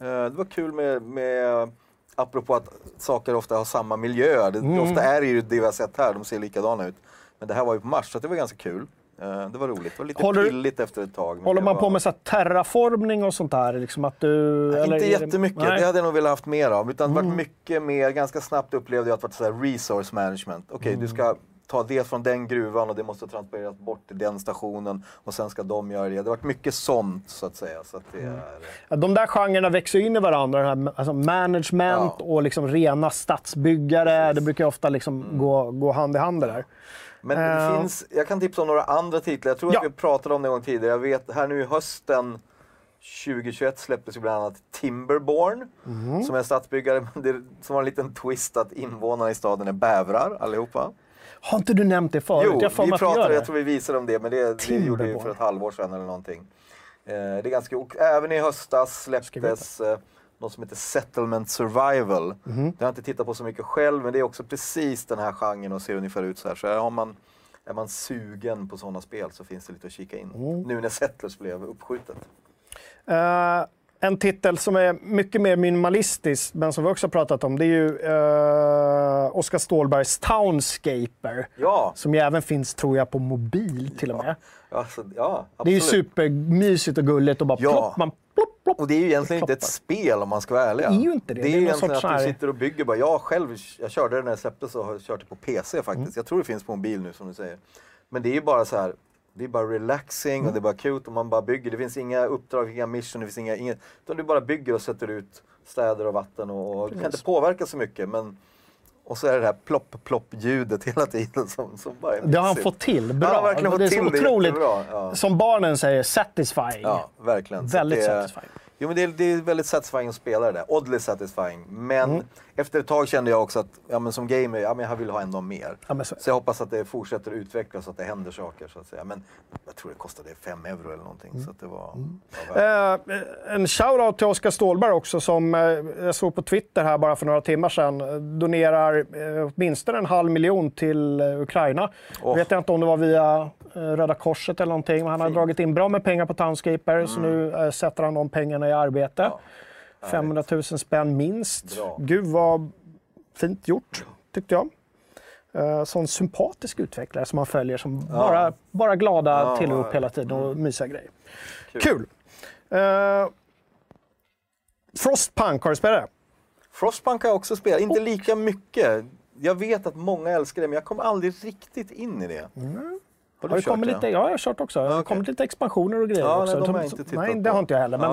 Eh, det var kul med, med apropå att saker ofta har samma miljö. Det, Mm. Ofta är det ju det vi har sett här, de ser likadana ut. Men det här var ju på Mars, så det var ganska kul. Eh, det var roligt. Det var lite Håller- pilligt efter ett tag. Håller det man var... på med så terraformning och sånt där? Liksom att du, eller inte det- jättemycket, Nej. Mm. det hade jag nog velat haft mer av. Utan det varit mycket mer, ganska snabbt upplevde jag att det var så här resource management. Okej, Mm. du ska ta det från den gruvan och det måste transporteras bort till den stationen och sen ska de göra det. Det har varit mycket sånt så att säga. Så att det Mm. är... Ja, De där genrerna växer in i varandra. Den här, alltså management Ja. och liksom rena stadsbyggare. Precis. Mm. Det brukar ofta liksom gå, gå hand i hand det där. Men det Eh. finns, jag kan tipsa om några andra titlar. Jag tror Ja. att vi pratade om det en gång tidigare. Jag vet här nu i hösten 2021 släpptes ju bland annat Timberborn Mhm. som är en stadsbyggare det, som har en liten twist att invånarna i staden är bävrar allihopa. Har inte du nämnt det förut? Jo, jag vi pratade, jag tror vi visade om det, men det, det gjorde vi för ett halvår sedan eller någonting. Eh, det är ganska, och även i höstas släpptes eh, något som heter Settlement Survival. Mhm. Det har jag inte tittat på så mycket själv, men det är också precis den här genren och ser ungefär ut så här. Så har man, är man sugen på sådana spel så finns det lite att kika in. Mm. Nu när Settlers blev uppskjutet. Eh, en titel som är mycket mer minimalistisk, men som vi också har pratat om, det är ju uh, Oskar Ståhlbergs Townscaper. Ja, Som ju även finns, tror jag, på mobil till och med. alltså, ja Det är ju supermysigt och gulligt och bara Ja. plopp, man plopp, plopp. Och det är ju egentligen inte ett spel om man ska vara ärlig. Det är ju inte det. Det är Det är egentligen att du sitter och bygger. Bara, jag själv, jag körde det när det släpptes och har kört det på PC faktiskt. Mm. Jag tror det finns på mobil nu som du säger. Men det är ju bara så här. Det är bara relaxing Mm. och det är bara cute och man bara bygger. Det finns inga uppdrag, inga mission, det finns inga, inget. Utan du bara bygger och sätter ut städer och vatten och, och du kan inte påverka så mycket. Men, och så är det det här plopp-plopp-ljudet hela tiden som, som bara är Det har han fått till. Bra. Han har verkligen fått det är så till det otroligt. Ja. som barnen säger, satisfying. Ja, verkligen. Så Väldigt det satisfying. Jo, men det är, det är väldigt satisfying att spela det där. Oddly satisfying. Men Mm. efter ett tag kände jag också att ja, men som gamer, ja, men jag vill ha ändå mer. Ja, så- så... jag hoppas att det fortsätter utvecklas så att det händer saker. Så att säga. Men jag tror det kostade 5 euro eller någonting. Mm. Så att det var, var värt. Eh, en shoutout till Oskar Stålberg också som eh, jag såg på Twitter här bara för några timmar sedan. Donerar eh, åtminstone en halv miljon till eh, Ukraina. Åh. Vet jag inte om det var via Röda Korset eller någonting. Han har dragit in bra med pengar på Townscaper så nu eh, sätter han de pengarna i arbete. Mm. Ja, 500 000 spänn minst. Bra. Gud vad fint gjort, tyckte jag. Uh, sån sympatisk utvecklare som man följer som bara, bara glada Ja, tillrop ja. hela tiden och mysiga grejer. Kul. Kul! Eh, Frostpunk, har du spelat det? Frostpunk har jag också spelat, inte lika mycket. Jag vet att många älskar det, men jag kom aldrig riktigt in i det. Har du Har det kört lite, ja, jag har kört också. Det okej. kommit lite expansioner och grejer Ja, också. nej, de har jag inte nej, det har inte jag heller. Men,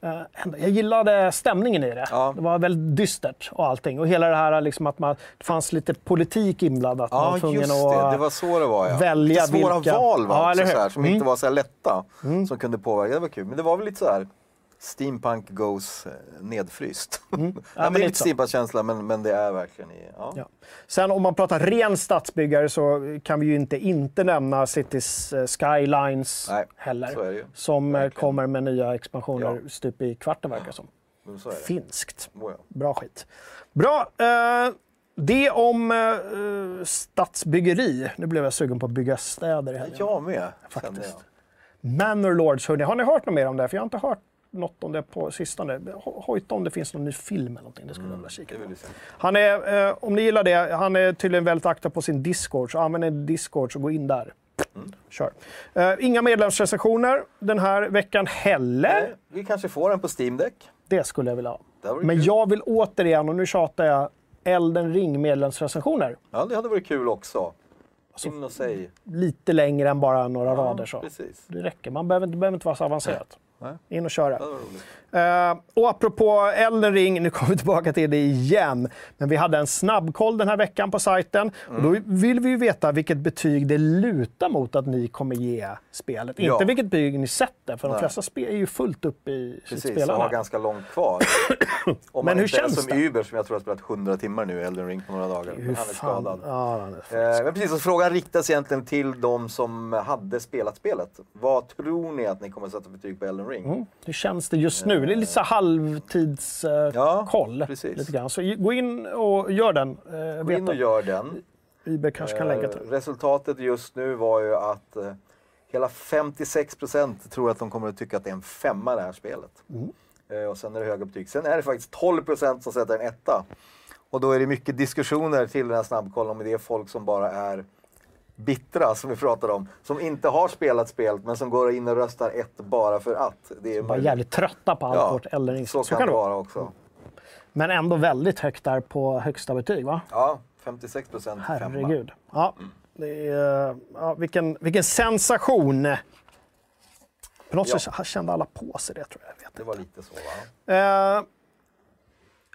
Ja. eh, jag gillade stämningen i det. Ja. Det var väldigt dystert och allting. Och hela det här liksom att man, det fanns lite politik inblandat. Man Ja, tvungen just att- det. Det var så det var ja. välja lite svåra vilka- val var Ja, eller hur? här, som Mm. inte var så lätta. Som kunde påverka. Det var kul. Men det var väl lite så här Steampunk goes eh, nedfryst. Ja, ja, men det är lite lite steampunk-känsla men, men det är verkligen i... Ja. Ja. Sen om man pratar ren stadsbyggare så kan vi ju inte inte nämna Cities eh, Skylines Nej, heller. Som eh, Verkligen. kommer med nya expansioner Ja. stup i kvarten verkar som. Finskt. Oh, ja. Bra skit. Bra. Eh, det om eh, stadsbyggeri. Nu blev jag sugen på att bygga städer i helgen. Jag med, Faktiskt. jag. Manor Lords, hörni. Har ni hört något mer om det? För jag har inte hört något om det på sistone. Ho- Hojta om det finns någon ny film eller någonting. Det skulle jag vilja kika på. Han är, eh, om ni gillar det, han är tydligen väldigt aktiv på sin Discord, så använd en Discord så gå in där. Mm. Kör. Eh, inga medlemsrecensioner den här veckan heller. Nej, Vi kanske får en på Steam Deck. Det skulle jag vilja ha. Men kul. jag vill återigen, och nu tjatar jag, Elden ring medlemsrecensioner. Ja, det hade varit kul också. Säg. Lite längre än bara några rader så. Precis. Det räcker, man behöver, det behöver inte vara så avancerat. Nej. In och köra. Eh, och apropå Elden Ring, nu kommer vi tillbaka till det igen. Men vi hade en snabbkoll den här veckan på sajten. Och Mm. då vill vi ju veta vilket betyg det lutar mot att ni kommer ge spelet. Ja. Inte vilket betyg ni sätter, för de Nej. flesta spel är ju fullt upp i sitt Precis, och spelande. har ganska långt kvar. Om Men hur känns är som det? Uber som jag tror har spelat 100 timmar nu i Elden Ring på några dagar. Hur han är fan- skadad. Ja, är Eh, men precis, och frågan riktas egentligen till de som hade spelat spelet. Vad tror ni att ni kommer sätta betyg på Elden Ring? Mm. Hur känns det just nu? Det är lite halvtidskoll. Ja, lite grann. Så gå in och gör den. Eh, Gå in och gör den. Uber kanske kan länka till Eh. Resultatet just nu var ju att eh, hela 56 procent tror att de kommer att tycka att det är en femma det här spelet. Mm. Eh, och sen är det höga betyg. Sen är det faktiskt 12 procent som sätter en etta. Och då är det mycket diskussioner till den här snabbkollen om det är folk som bara är bittra som vi pratade om. Som inte har spelat spelet men som går in och röstar ett bara för att. Det är Bara jävligt trötta på allt Ja, vårt Elden Ring. så, kan det vara också. Men ändå väldigt högt där på högsta betyg, va? Ja, 56 procent femma. Herregud. Ja, det är, ja, vilken, vilken sensation! På något Ja. sätt kände alla på sig det, tror jag. jag vet. Det var lite så va? Eh,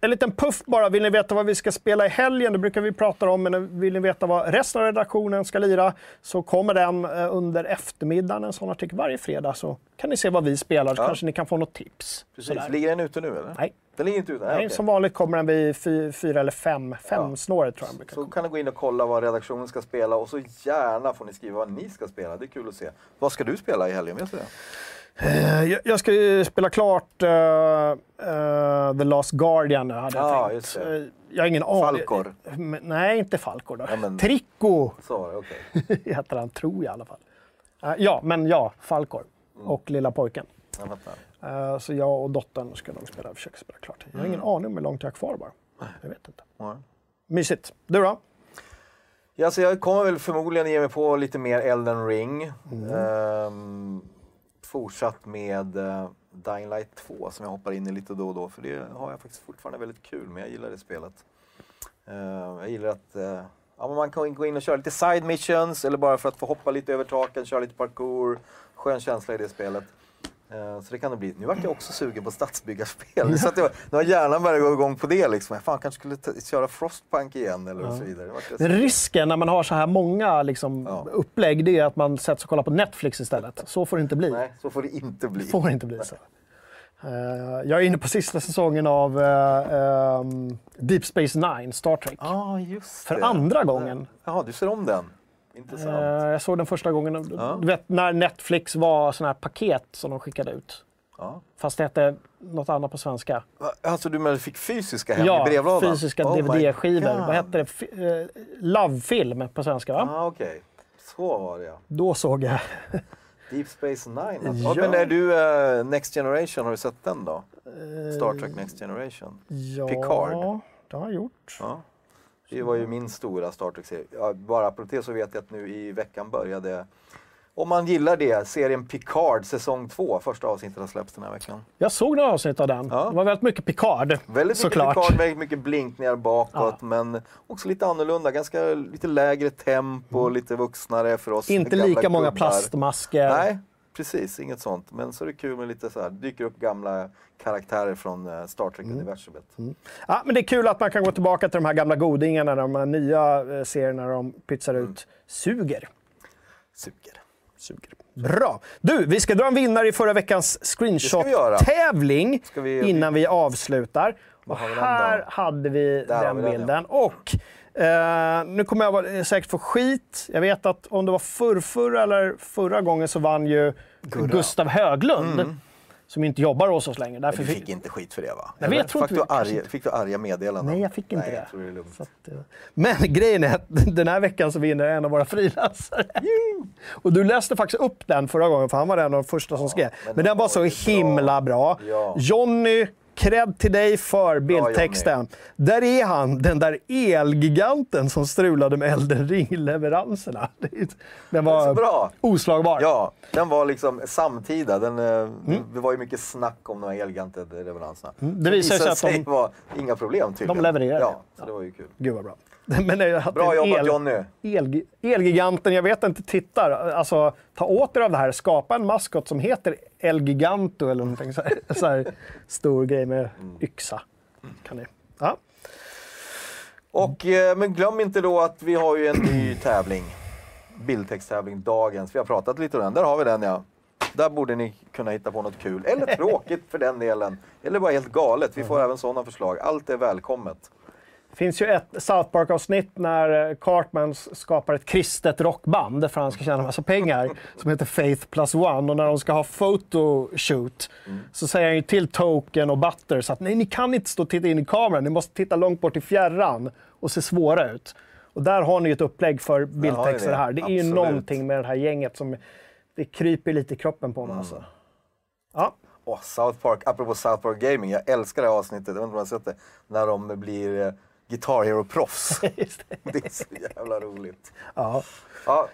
en liten puff bara. Vill ni veta vad vi ska spela i helgen? Det brukar vi prata om. Men vill ni veta vad resten av redaktionen ska lira så kommer den eh, under eftermiddagen. En sån artikel varje fredag. Så kan ni se vad vi spelar. Så Ja. kanske ni kan få något tips. Precis. Sådär. Ligger den ute nu eller? Nej. Den ligger inte ute? Nej, okej. som vanligt kommer den vid fy, fyra eller fem. Fem Ja. snåret tror jag brukar Så komma. kan ni gå in och kolla vad redaktionen ska spela och så gärna får ni skriva vad ni ska spela. Det är kul att se. Vad ska du spela i helgen? Vet du det? Eh, jag, ska ju spela klart eh, eh, The Last Guardian nu, hade jag Ja, tänkt. Jag har ingen aning. Falkor. Men- Nej, inte Falkor då. Ja, men- Tricko Så okej. heter han, tror jag i alla fall. Ja, men ja, Falkor. Mm. Och lilla pojken. Jag så jag och dottern ska nog spela, försöka spela klart. Jag har ingen aning om hur långt jag har kvar bara. Jag vet inte. Ja. Mysigt. Du då? Ja, så jag kommer väl förmodligen ge mig på lite mer Elden Ring. Mm. Ehm, fortsatt med eh, Dying Light 2 som jag hoppar in i lite då och då. För det har jag faktiskt fortfarande väldigt kul med. Jag gillar det spelet. Eh, jag gillar att eh, ja, man kan gå in och köra lite side missions eller bara för att få hoppa lite över taken, köra lite parkour. Skön känsla i det spelet. Ehm, så det kan det bli. Nu vart jag också sugen på stadsbyggarspel. Så att jag, nu har hjärnan börjat gå igång på det. Liksom. Jag fan, kanske skulle köra Frostpunk igen eller så vidare. Jag Men risken när man har så här många liksom, Ja. upplägg, det är att man sätts och kollar på Netflix istället. Så får det inte bli. Nej, så får det inte bli. får inte bli så. Eh, jag är inne på sista säsongen av eh, ehm, Deep Space Nine, Star Trek. Ja, ah, just För andra gången. Jaha, du ser om den. Intressant. Eh, jag såg den första gången, Ja. du vet när Netflix var sådana här paket som de skickade ut. Ja. Fast det hette något annat på svenska. Alltså du menar du fick fysiska hem i Ja, brevlådan? fysiska Oh DVD-skivor. Vad hette det? F- eh, Love-film på svenska va? Ah, Okej, så var det ja. Då såg jag. Deep Space Nine. Ja. Ja. Men är du eh, Next Generation, har du sett den då? Star Trek Next Generation? Ja, Picard. det har jag gjort. Ja. Det var ju min stora Star Trek-serie. Ja, bara på det så vet jag att nu i veckan började, om man gillar det, serien Picard säsong 2. Första avsnittet har släppts den här veckan. Jag såg några avsnitt av den. Ja. Det var väldigt mycket Picard. Väldigt såklart. mycket Picard, väldigt mycket blinkningar bakåt, men också lite annorlunda. Ganska lite lägre tempo, lite vuxnare för oss Mm. Inte lika många gubbar. plastmasker. Nej, precis. Inget sånt. Men så är det kul med lite så här, dyker upp gamla karaktärer från eh, Star Trek-universumet. Mm. Ja, men det är kul att man kan gå tillbaka till de här gamla godingarna, de här nya eh, serierna de pytsar Mm. ut. Suger. Suger. Suger. Bra. Du, vi ska dra en vinnare i förra veckans screenshot-tävling innan vi avslutar. Och här hade vi Där den vi den, ja. bilden. Och eh, nu kommer jag vara- säkert få skit. Jag vet att om det var förrförra eller förra gången så vann ju Gustav Höglund. Som inte jobbar hos oss längre. Därför Mm. Du fick... fick inte skit för det va? Nej, men jag tror fick, du arga, fick du arga meddelanden? Nej, jag fick inte Nej, det. Det att, eh, Men grejen är att den här veckan så vinner en av våra frilansare. Och du läste faktiskt upp den förra gången, för han var en av de första som skrev. Men, den den var så himla bra. Ja. Jonny, cred till dig för bildtexten. Där är han, den där elgiganten som strulade med Elden Ring-leveranserna. Den var bra! oslagbar. Ja, den var liksom samtida. Den, eh, Mm. Det var ju mycket snack om de här Elgiganted-leveranserna. det visade sig att de- var inga problem tydligen. De levererade. Ja, så det var ju kul. Gud vad bra. Men jag hade Bra jobbat Jonny! El, Elgiganten, jag vet inte, tittar. Alltså, ta åt er av det här. Skapa en maskot som heter Elgiganto eller någonting så här, så här stor grej med yxa. Kan ni? Ja. Och, eh, men glöm inte då att vi har ju en ny tävling. Bildtexttävling, dagens. Vi har pratat lite om den. Där har vi den ja. Där borde ni kunna hitta på något kul. Eller tråkigt för den delen. Eller bara helt galet. Vi får även sådana förslag. Allt är välkommet. Det finns ju ett South Park-avsnitt när eh, Cartman skapar ett kristet rockband för att han ska tjäna massa pengar som heter Faith Plus One. Och när de ska ha photoshoot så säger han ju till Token och Butters att nej, ni kan inte stå och titta in i kameran, ni måste titta långt bort i fjärran och se svåra ut. Och där har ni ju ett upplägg för bildtexter här. Det är ju Absolut. någonting med det här gänget som det kryper lite i kroppen på mig. Alltså. Ja. Åh, South Park, apropå South Park Gaming. Jag älskar det här avsnittet. Jag inte om du har sett det. När de blir eh, Guitar Hero-proffs. Det. det är så jävla roligt. Ja. Ja,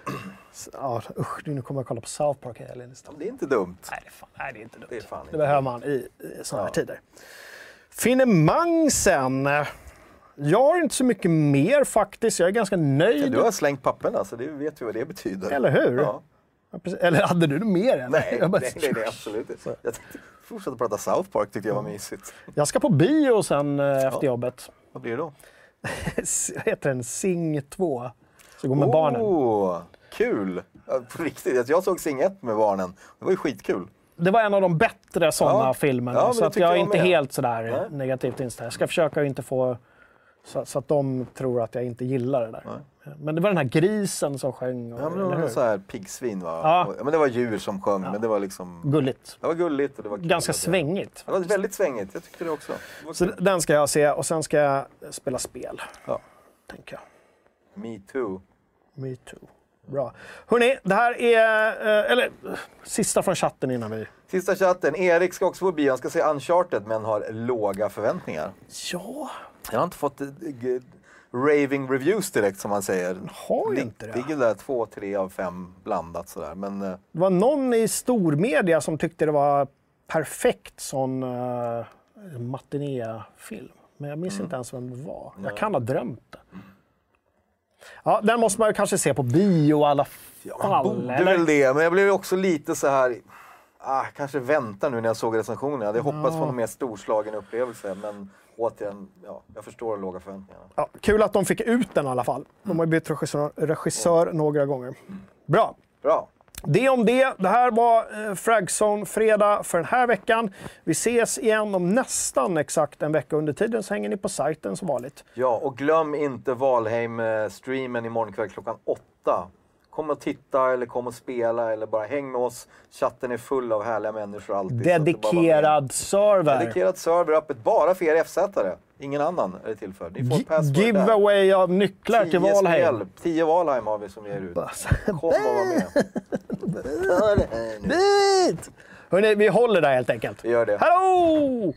Ja, usch, nu kommer jag kolla på South Park i helgen istället. det är inte dumt. Nej, det är, fan, nej, det är inte dumt. Det är fan Det behöver man i, i sådana här Ja. tider. Finemang sen. Jag har inte så mycket mer faktiskt. Jag är ganska nöjd. Du har slängt papperna, så det vet vi vad det betyder. Eller hur? Ja. Ja. Eller hade du mer? Eller? Nej, jag, bara, nej, nej, nej, absolut inte. Jag tänkte fortsätta prata South Park, tyckte jag var mysigt. jag ska på bio sen eh, efter jobbet. Vad blir det då? Heter den? Sing 2. Så går med barnen. Oh, kul! Ja, på riktigt, jag såg Sing 1 med barnen. Det var ju skitkul. Det var en av de bättre sådana Ja. filmerna. Ja, så att tycker jag är jag inte med. helt sådär Nej. negativt inställd. Jag ska försöka inte få... Så, så att de tror att jag inte gillar det där. Men det var den här grisen som sjöng. Och, Ja, men det var hur? så här piggsvin va? Ja. Och- men det var djur som sjöng, men det var liksom... Gulligt. Det var gulligt och det var kul. Ganska svängigt. Det var väldigt svängigt, jag tyckte det också. Det Så den ska jag se och sen ska jag spela spel. Ja. Tänker jag. Me too. Me too. Bra. Hörni, det här är... eh, Eller sista från chatten innan vi... Sista chatten. Erik ska också på bio. Han ska se Uncharted men har låga förväntningar. Ja, Jag har inte fått eh, raving reviews direkt som man säger. har ju Det inte det. ligger där två, tre av fem blandat sådär. Men eh, Det var någon i stormedia som tyckte det var perfekt sån uh, matinéfilm. Men jag minns inte ens vem det var. Jag kan ha drömt det. Ja, den måste man ju kanske se på bio i alla fall. borde eller? väl det. Men jag blev också lite så här. Ah, kanske vänta nu när jag såg recensionen. Jag hade hoppats på en mer storslagen upplevelse. Men återigen, ja, jag förstår de låga förväntningarna. Ja, kul att de fick ut den i alla fall. De har ju bytt regissör, regissör några gånger. Bra. Bra. Det om det. Det här var eh, Fragzone Fredag för den här veckan. Vi ses igen om nästan exakt en vecka. Under tiden så hänger ni på sajten som vanligt. Ja, och glöm inte Valheim-streamen imorgon kväll klockan åtta. Kom och titta eller kom och spela eller bara häng med oss. Chatten är full av härliga människor alltid. Dedikerad server. Dedikerad server öppet bara för er FZ-are. Ingen annan är det till för. Ni får password där. Giveaway av nycklar till Valheim. spel. Tio Valheim har vi som ger ut. Kom och var med. Hörrni, vi håller där helt enkelt. Vi gör det. Hallå!